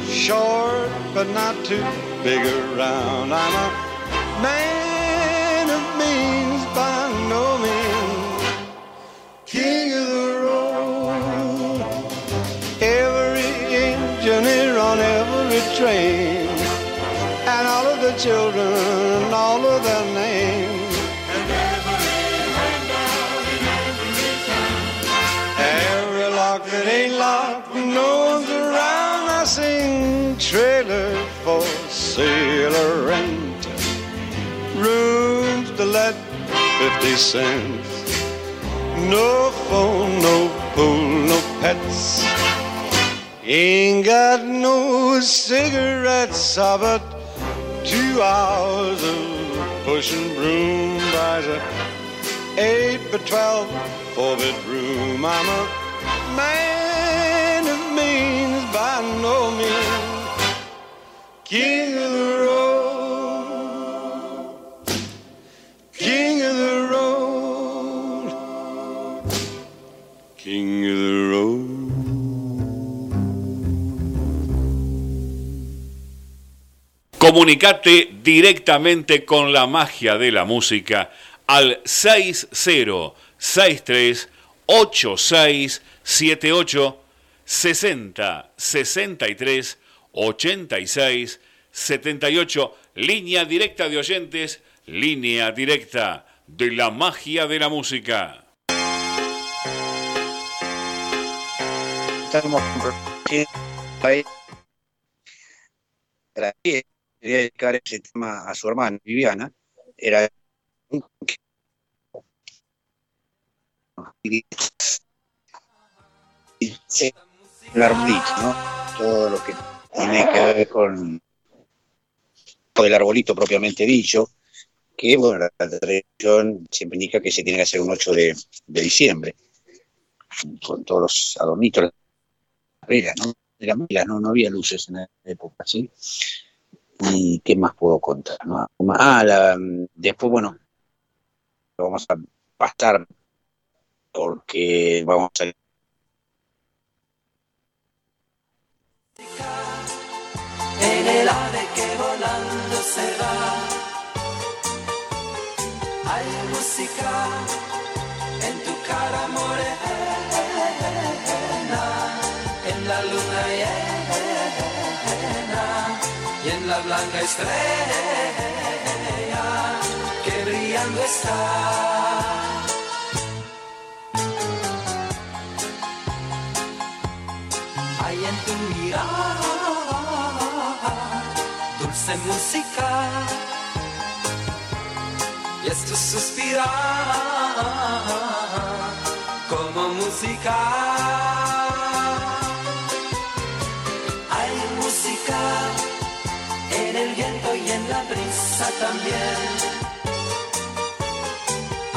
Short but not too big around. I'm a man train. And all of the children, and all of their names. And Every lock that ain't locked, no one's around. I sing trailer for sailor rent. Rooms to let 50 cents. No phone, no pool, no pets. Ain't got no cigarettes, but two hours of pushing broom buys a eight by twelve four bedroom. I'm a man of means by no means. King of the road, Comunicate directamente con la magia de la música al 6063 8678 60 63 86 78 línea directa de oyentes, línea directa de la magia de la música. Quería dedicar ese tema a su hermana Viviana. Era el arbolito, ¿no? Todo lo que tiene que ver con el arbolito propiamente dicho, que bueno, la tradición siempre indica que se tiene que hacer un 8 de, de diciembre, con todos los adornitos, las velas, ¿no? Eran velas, ¿no? no había luces en la época, ¿sí? ¿Y qué más puedo contar? no? Ah, la- después, bueno, lo vamos a pastar porque vamos a en el ave que volando se va. Hay música la estrella que brillando está. hay en tu mirada dulce música y es tu suspirar como música también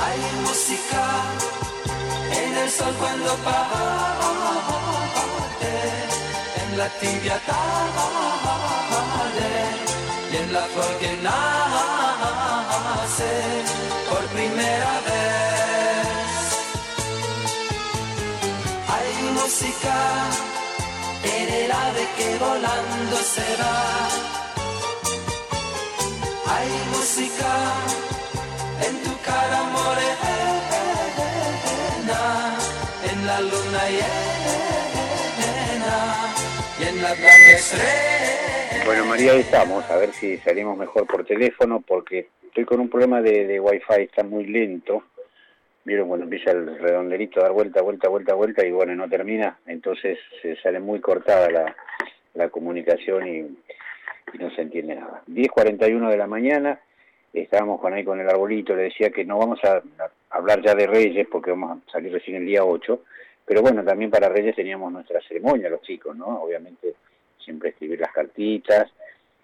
hay música en el sol cuando parte en la tibia tarde y en la flor que nace por primera vez. Hay música en el ave que volando se va. Hay música en tu cara morena, en la luna llena y en la blanca estrella. Bueno, María, ahí estamos, a ver si salimos mejor por teléfono, porque estoy con un problema de, de Wi-Fi, está muy lento. Vieron cuando empieza el redondelito a dar vuelta, vuelta, vuelta, vuelta, y bueno, no termina, entonces se sale muy cortada la comunicación y, y no se entiende nada. 10.41 de la mañana, estábamos con ahí con el arbolito, le decía que no vamos a, hablar ya de Reyes, porque vamos a salir recién el día 8, pero bueno, también para Reyes teníamos nuestra ceremonia, los chicos, ¿no? Obviamente siempre escribir las cartitas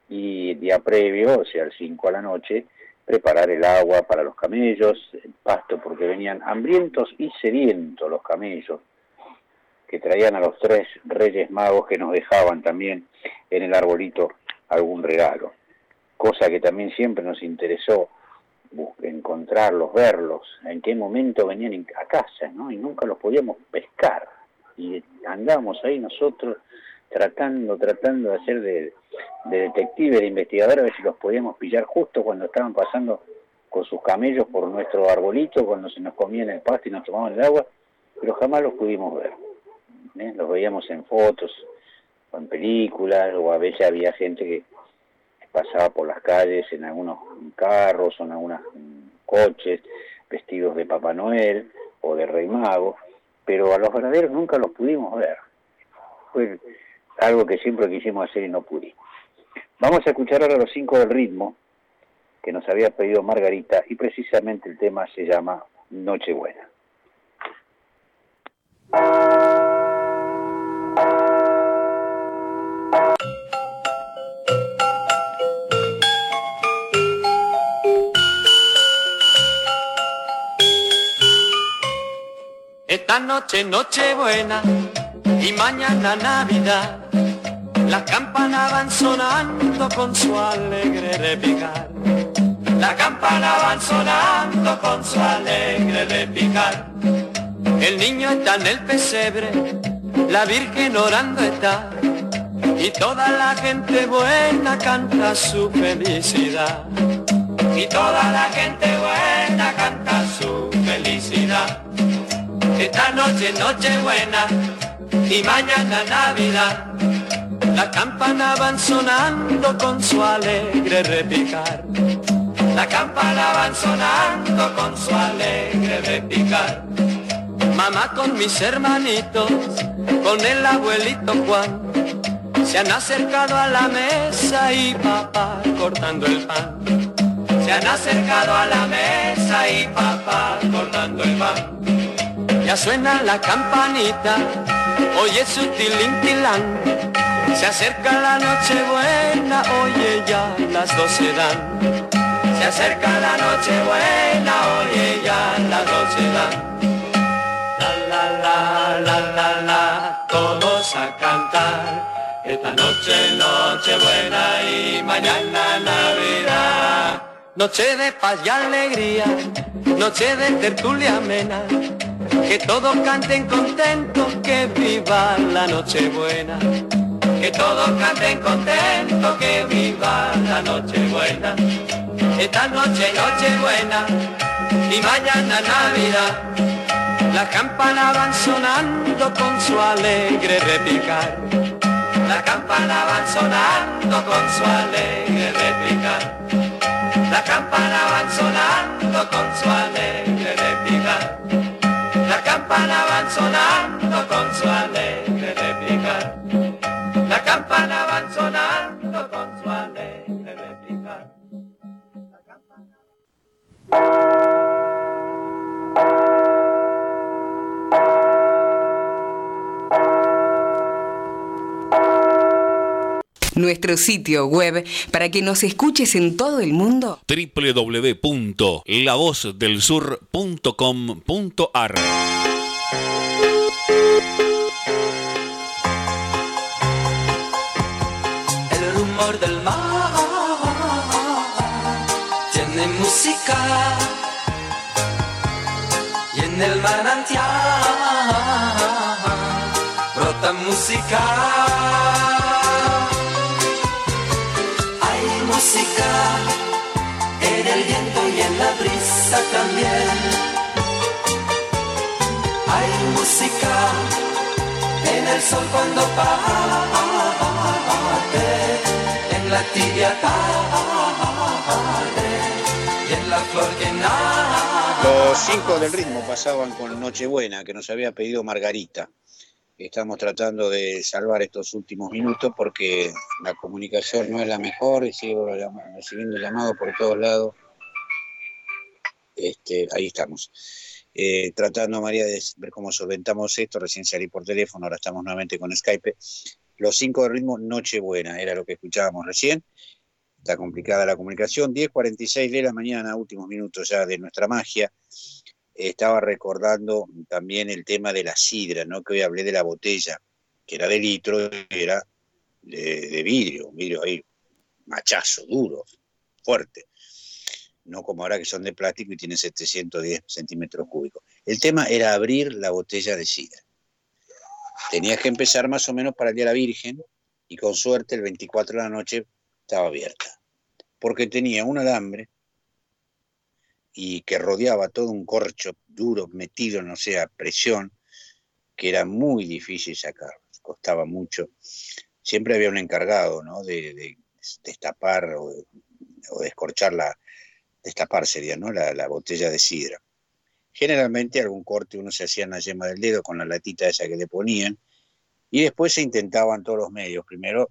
y el día previo, o sea, el 5 a la noche, preparar el agua para los camellos, el pasto, porque venían hambrientos y sedientos los camellos, que traían a los tres reyes magos que nos dejaban también en el arbolito algún regalo, cosa que también siempre nos interesó encontrarlos, verlos, en qué momento venían a casa, ¿no? Y nunca los podíamos pescar. Y andábamos ahí nosotros tratando, tratando de hacer de, de detective, de investigador, a ver si los podíamos pillar justo cuando estaban pasando con sus camellos por nuestro arbolito, cuando se nos comían el pasto y nos tomaban el agua, pero jamás los pudimos ver. ¿eh? Los veíamos en fotos, en películas, o a veces había gente que pasaba por las calles en algunos carros o en algunos coches, vestidos de Papá Noel o de Rey Mago, pero a los verdaderos nunca los pudimos ver. Fue algo que siempre quisimos hacer y no pudimos. Vamos a escuchar ahora los cinco del ritmo que nos había pedido Margarita y precisamente el tema se llama Nochebuena. Esta noche noche buena y mañana Navidad. Las campanas van sonando con su alegre repicar. Las campanas van sonando con su alegre repicar. El niño está en el pesebre, la Virgen orando está. Y toda la gente buena canta su felicidad. Y toda la gente buena canta su felicidad. Esta noche noche buena y mañana Navidad. Las campanas van sonando con su alegre repicar. Las campanas van sonando con su alegre repicar. Mamá con mis hermanitos, con el abuelito Juan, se han acercado a la mesa y papá cortando el pan. Se han acercado a la mesa y papá cortando el pan. Ya suena la campanita, oye su tilintilán. Se acerca la noche buena, oye ya las doce dan. Se acerca la noche buena, oye ya las doce dan. La la la la la la, todos a cantar. Esta noche noche buena y mañana Navidad. Noche de paz y alegría, noche de tertulia amena. Que todos canten contentos, que viva la noche buena. Que todos canten contentos, que viva la noche buena. Esta noche noche buena y mañana Navidad. Las campanas van sonando con su alegre repicar. Las campanas van sonando con su alegre repicar. Las campanas van sonando con su alegre repicar. Las campanas van sonando con su alegre repicar. Las campanas van sonando con su alegre repicar. Nuestro sitio web para que nos escuches en todo el mundo. www.lavozdelsur.com.ar El rumor del mar tiene música y en el manantial brota música. También. Hay música en el sol cuando parte, en la tibia tarde y en la flor que nace. Los cinco del ritmo pasaban con Nochebuena, que nos había pedido Margarita. Estamos tratando de salvar estos últimos minutos porque la comunicación no es la mejor y sigo recibiendo llamados por todos lados. Este, ahí estamos. Eh, tratando, María, de ver cómo solventamos esto. Recién salí por teléfono, ahora estamos nuevamente con Skype. Los cinco del ritmo, Nochebuena, era lo que escuchábamos recién. Está complicada la comunicación. 10.46 de la mañana, últimos minutos ya de nuestra magia. Estaba recordando también el tema de la sidra, ¿no? Que hoy hablé de la botella, que era de litro, era de, de vidrio, un vidrio ahí, machazo, duro, fuerte. No como ahora que son de plástico y tienen 710 centímetros cúbicos. El tema era abrir la botella de sidra. Tenías que empezar más o menos para el Día de la Virgen y con suerte el 24 de la noche estaba abierta. Porque tenía un alambre y que rodeaba todo un corcho duro, metido, no sé, a presión, que era muy difícil sacar, costaba mucho. Siempre había un encargado, ¿no? De, de destapar o, de- o descorchar la, destapar sería, ¿no? La, la botella de sidra. Generalmente algún corte uno se hacía en la yema del dedo con la latita esa que le ponían y después se intentaban todos los medios. Primero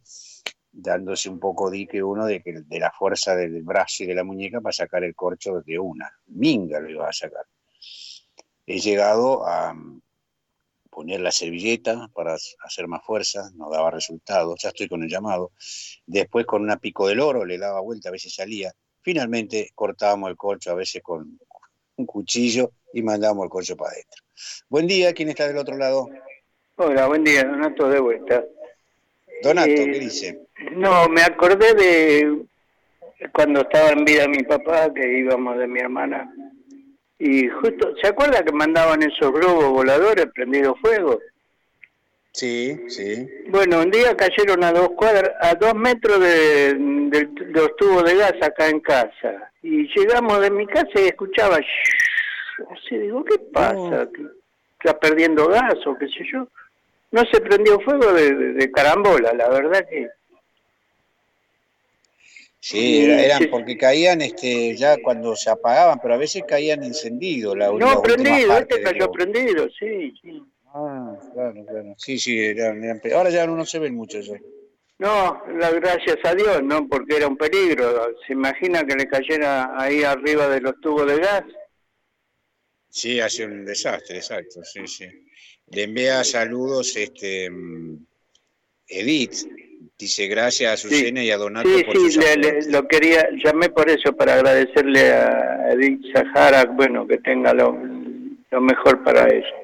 dándose un poco dique uno de, que, de la fuerza del brazo y de la muñeca para sacar el corcho de una. Minga lo iba a sacar. He llegado a mm, poner la servilleta para hacer más fuerza, no daba resultado, ya estoy con el llamado. Después con una pico del oro le daba vuelta, a veces salía. Finalmente cortábamos el corcho, a veces con un cuchillo y mandábamos el corcho para adentro. Buen día, ¿quién está del otro lado? Hola, buen día, Donato de vuelta. Donato, Eh, ¿qué dice? No, me acordé de cuando estaba en vida mi papá, que íbamos de mi hermana. Y justo, ¿se acuerda que mandaban esos globos voladores prendidos fuego? Sí, sí. Bueno, un día cayeron a dos cuadras, a dos metros de, de los tubos de gas acá en casa. Y llegamos de mi casa y escuchaba, así digo, ¿qué pasa? ¿Que ¿Está perdiendo gas o qué sé yo? No se prendió fuego de, carambola, la verdad que... Sí, era- eran porque caían este, ya cuando se apagaban, pero a veces caían encendidos. La, No, prendido, este cayó prendido, sí, sí. Ah, claro, claro. Sí, sí, eran, eran ahora ya no se ven mucho eso. No, la, gracias a Dios, no, porque era un peligro. ¿Se imagina que le cayera ahí arriba de los tubos de gas? Sí, hace un desastre, exacto, sí, sí. Le envía saludos este mm, Edith, dice gracias a Azucena y a Donato Sí, por sí, le- lo quería, llamé por eso, para agradecerle a Edith Sahara, bueno, que tenga lo, lo mejor para ella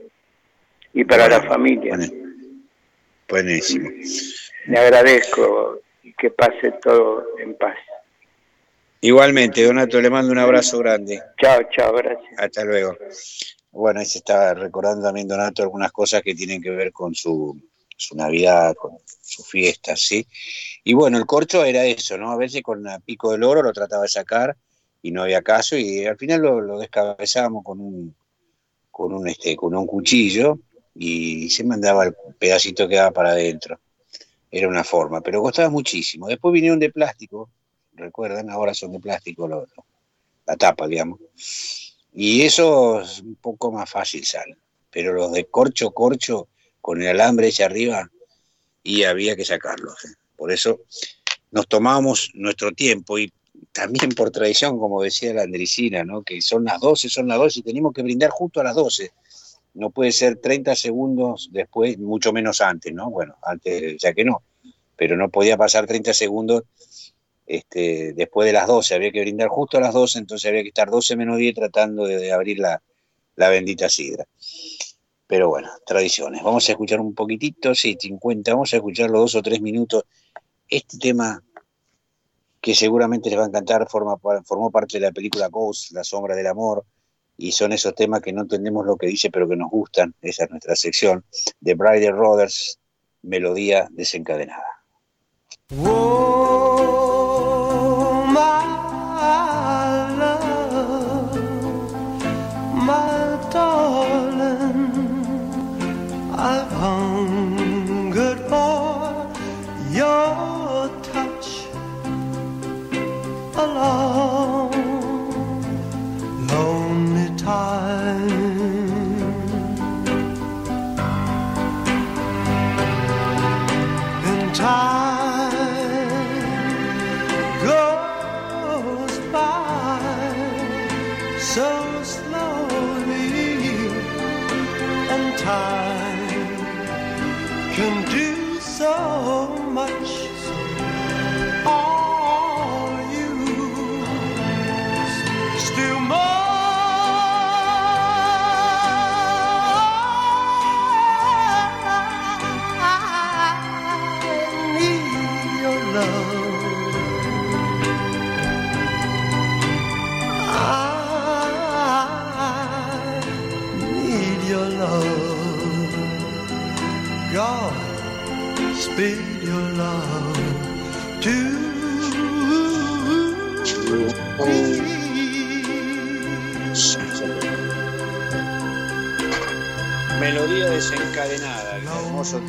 y para la familia. Buenísimo. Le agradezco y que pase todo en paz. Igualmente, Donato, le mando un abrazo grande. Chao, chao, gracias. Hasta luego. Bueno, ahí se está recordando también Donato algunas cosas que tienen que ver con su, su Navidad, con su fiesta, ¿sí? Y bueno, el corcho era eso, ¿no? A veces con la pico del oro lo trataba de sacar y no había caso y al final lo, lo descabezábamos con un, con un, este, con un cuchillo y se mandaba el pedacito que daba para adentro. Era una forma, pero costaba muchísimo. Después vinieron de plástico, recuerdan, ahora son de plástico la tapa, digamos. Y eso es un poco más fácil sale. Pero los de corcho, corcho, con el alambre hacia arriba, y había que sacarlos. ¿eh? Por eso nos tomamos nuestro tiempo y también por tradición, como decía la Andricina, ¿no? que son las 12, son las 12 y tenemos que brindar justo a las 12. No puede ser 30 segundos después, mucho menos antes, ¿no? Bueno, antes ya que no, pero no podía pasar 30 segundos este, después de las 12, había que brindar justo a las 12, entonces había que estar 12 menos 10 tratando de, abrir la, la bendita sidra. Pero bueno, tradiciones. Vamos a escuchar un poquitito, sí, 50, vamos a escucharlo dos o tres minutos. Este tema que seguramente les va a encantar, formó parte de la película Ghost, La sombra del amor, y son esos temas que no entendemos lo que dice, pero que nos gustan, esa es nuestra sección, de Bridal Brothers, Melodía desencadenada.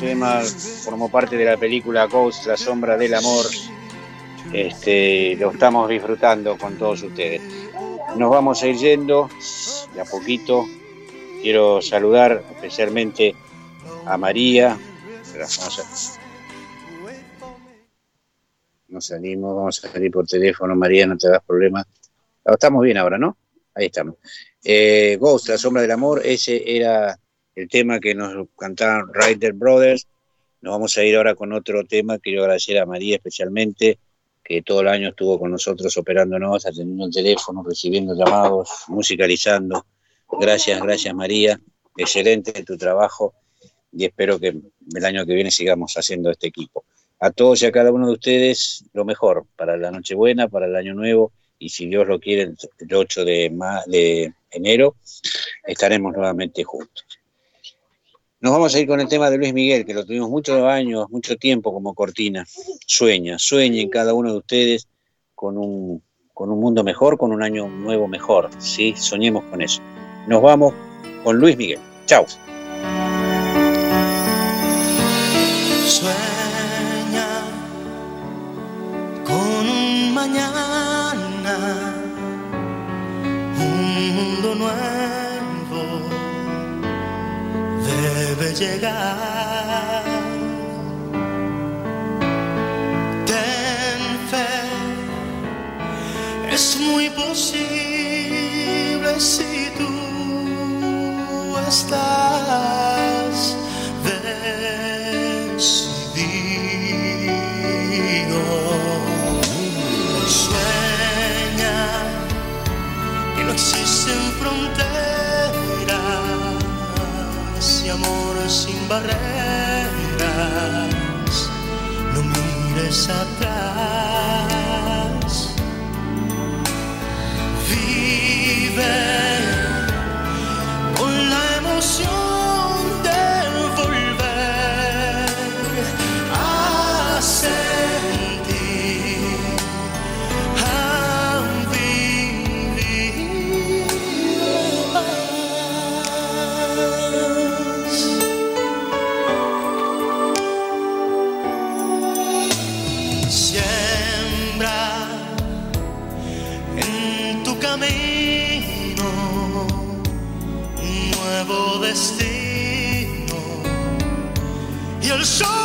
Tema formó parte de la película Ghost, La sombra del amor. Este, lo estamos disfrutando con todos ustedes. Nos vamos a ir yendo de a poquito. Quiero saludar especialmente a María. Vamos a- No salimos, vamos a salir por teléfono, María, no te das problema. Ah, Estamos bien ahora, ¿no? Ahí estamos. Eh, Ghost, La sombra del amor, ese era el tema que nos cantaron Ryder Brothers. Nos vamos a ir ahora con otro tema. Quiero agradecer a María especialmente, que todo el año estuvo con nosotros operándonos, atendiendo el teléfono, recibiendo llamados, musicalizando. Gracias, gracias María. Excelente tu trabajo y espero que el año que viene sigamos haciendo este equipo. A todos y a cada uno de ustedes lo mejor para la Nochebuena, para el Año Nuevo y si Dios lo quiere, el el 8 de, ma- de enero estaremos nuevamente juntos. Nos vamos a ir con el tema de Luis Miguel, que lo tuvimos muchos años, mucho tiempo como cortina. Sueña, sueñen cada uno de ustedes con un, con un mundo mejor, con un año nuevo mejor. ¿sí? Soñemos con eso. Nos vamos con Luis Miguel. Chao. Sueña con un mañana, un mundo nuevo debe llegar. Ten fe, es muy posible si tú estás barreras. No mires atrás. Vive con la emoción nuevo destino